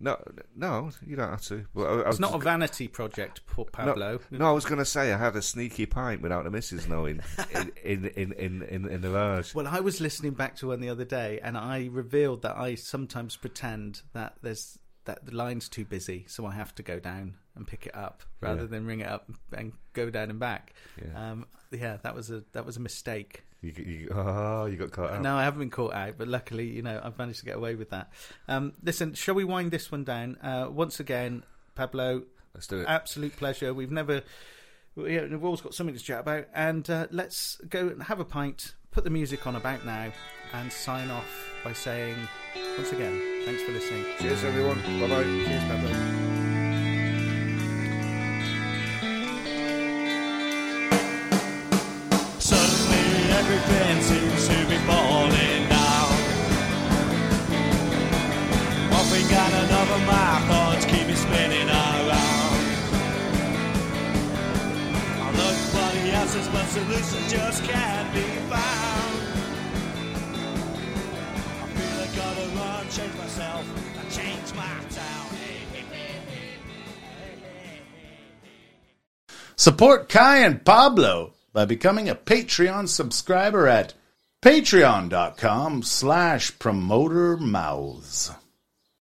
No, no, you don't have to. But I, I It's not a vanity project, Pablo. No, no, I was going to say I had a sneaky pint without the missus knowing in in in in in, in the lounge. Well, I was listening back to one the other day, and I revealed that I sometimes pretend that there's that the line's too busy, so I have to go down and pick it up rather Yeah. than ring it up and go down and back. Yeah. Um, yeah, that was a that was a mistake. You, you, oh, you got caught out. No, I haven't been caught out, but luckily, you know, I've managed to get away with that. Um, listen, shall we wind this one down? Uh, once again, Pablo, Let's do it. absolute pleasure. We've never, we- we've always got something to chat about, and uh, let's go and have a pint, put the music on about now, and sign off by saying once again, thanks for listening. Cheers, everyone. Bye bye. Cheers, Pablo. To be falling down. One thing and another, my thoughts keep me spinning around. I look for the answers, but solutions just can't be found. I feel I gotta run, change myself, and change my town. Support Kai and Pablo by becoming a Patreon subscriber at patreon.com slash promoter mouths.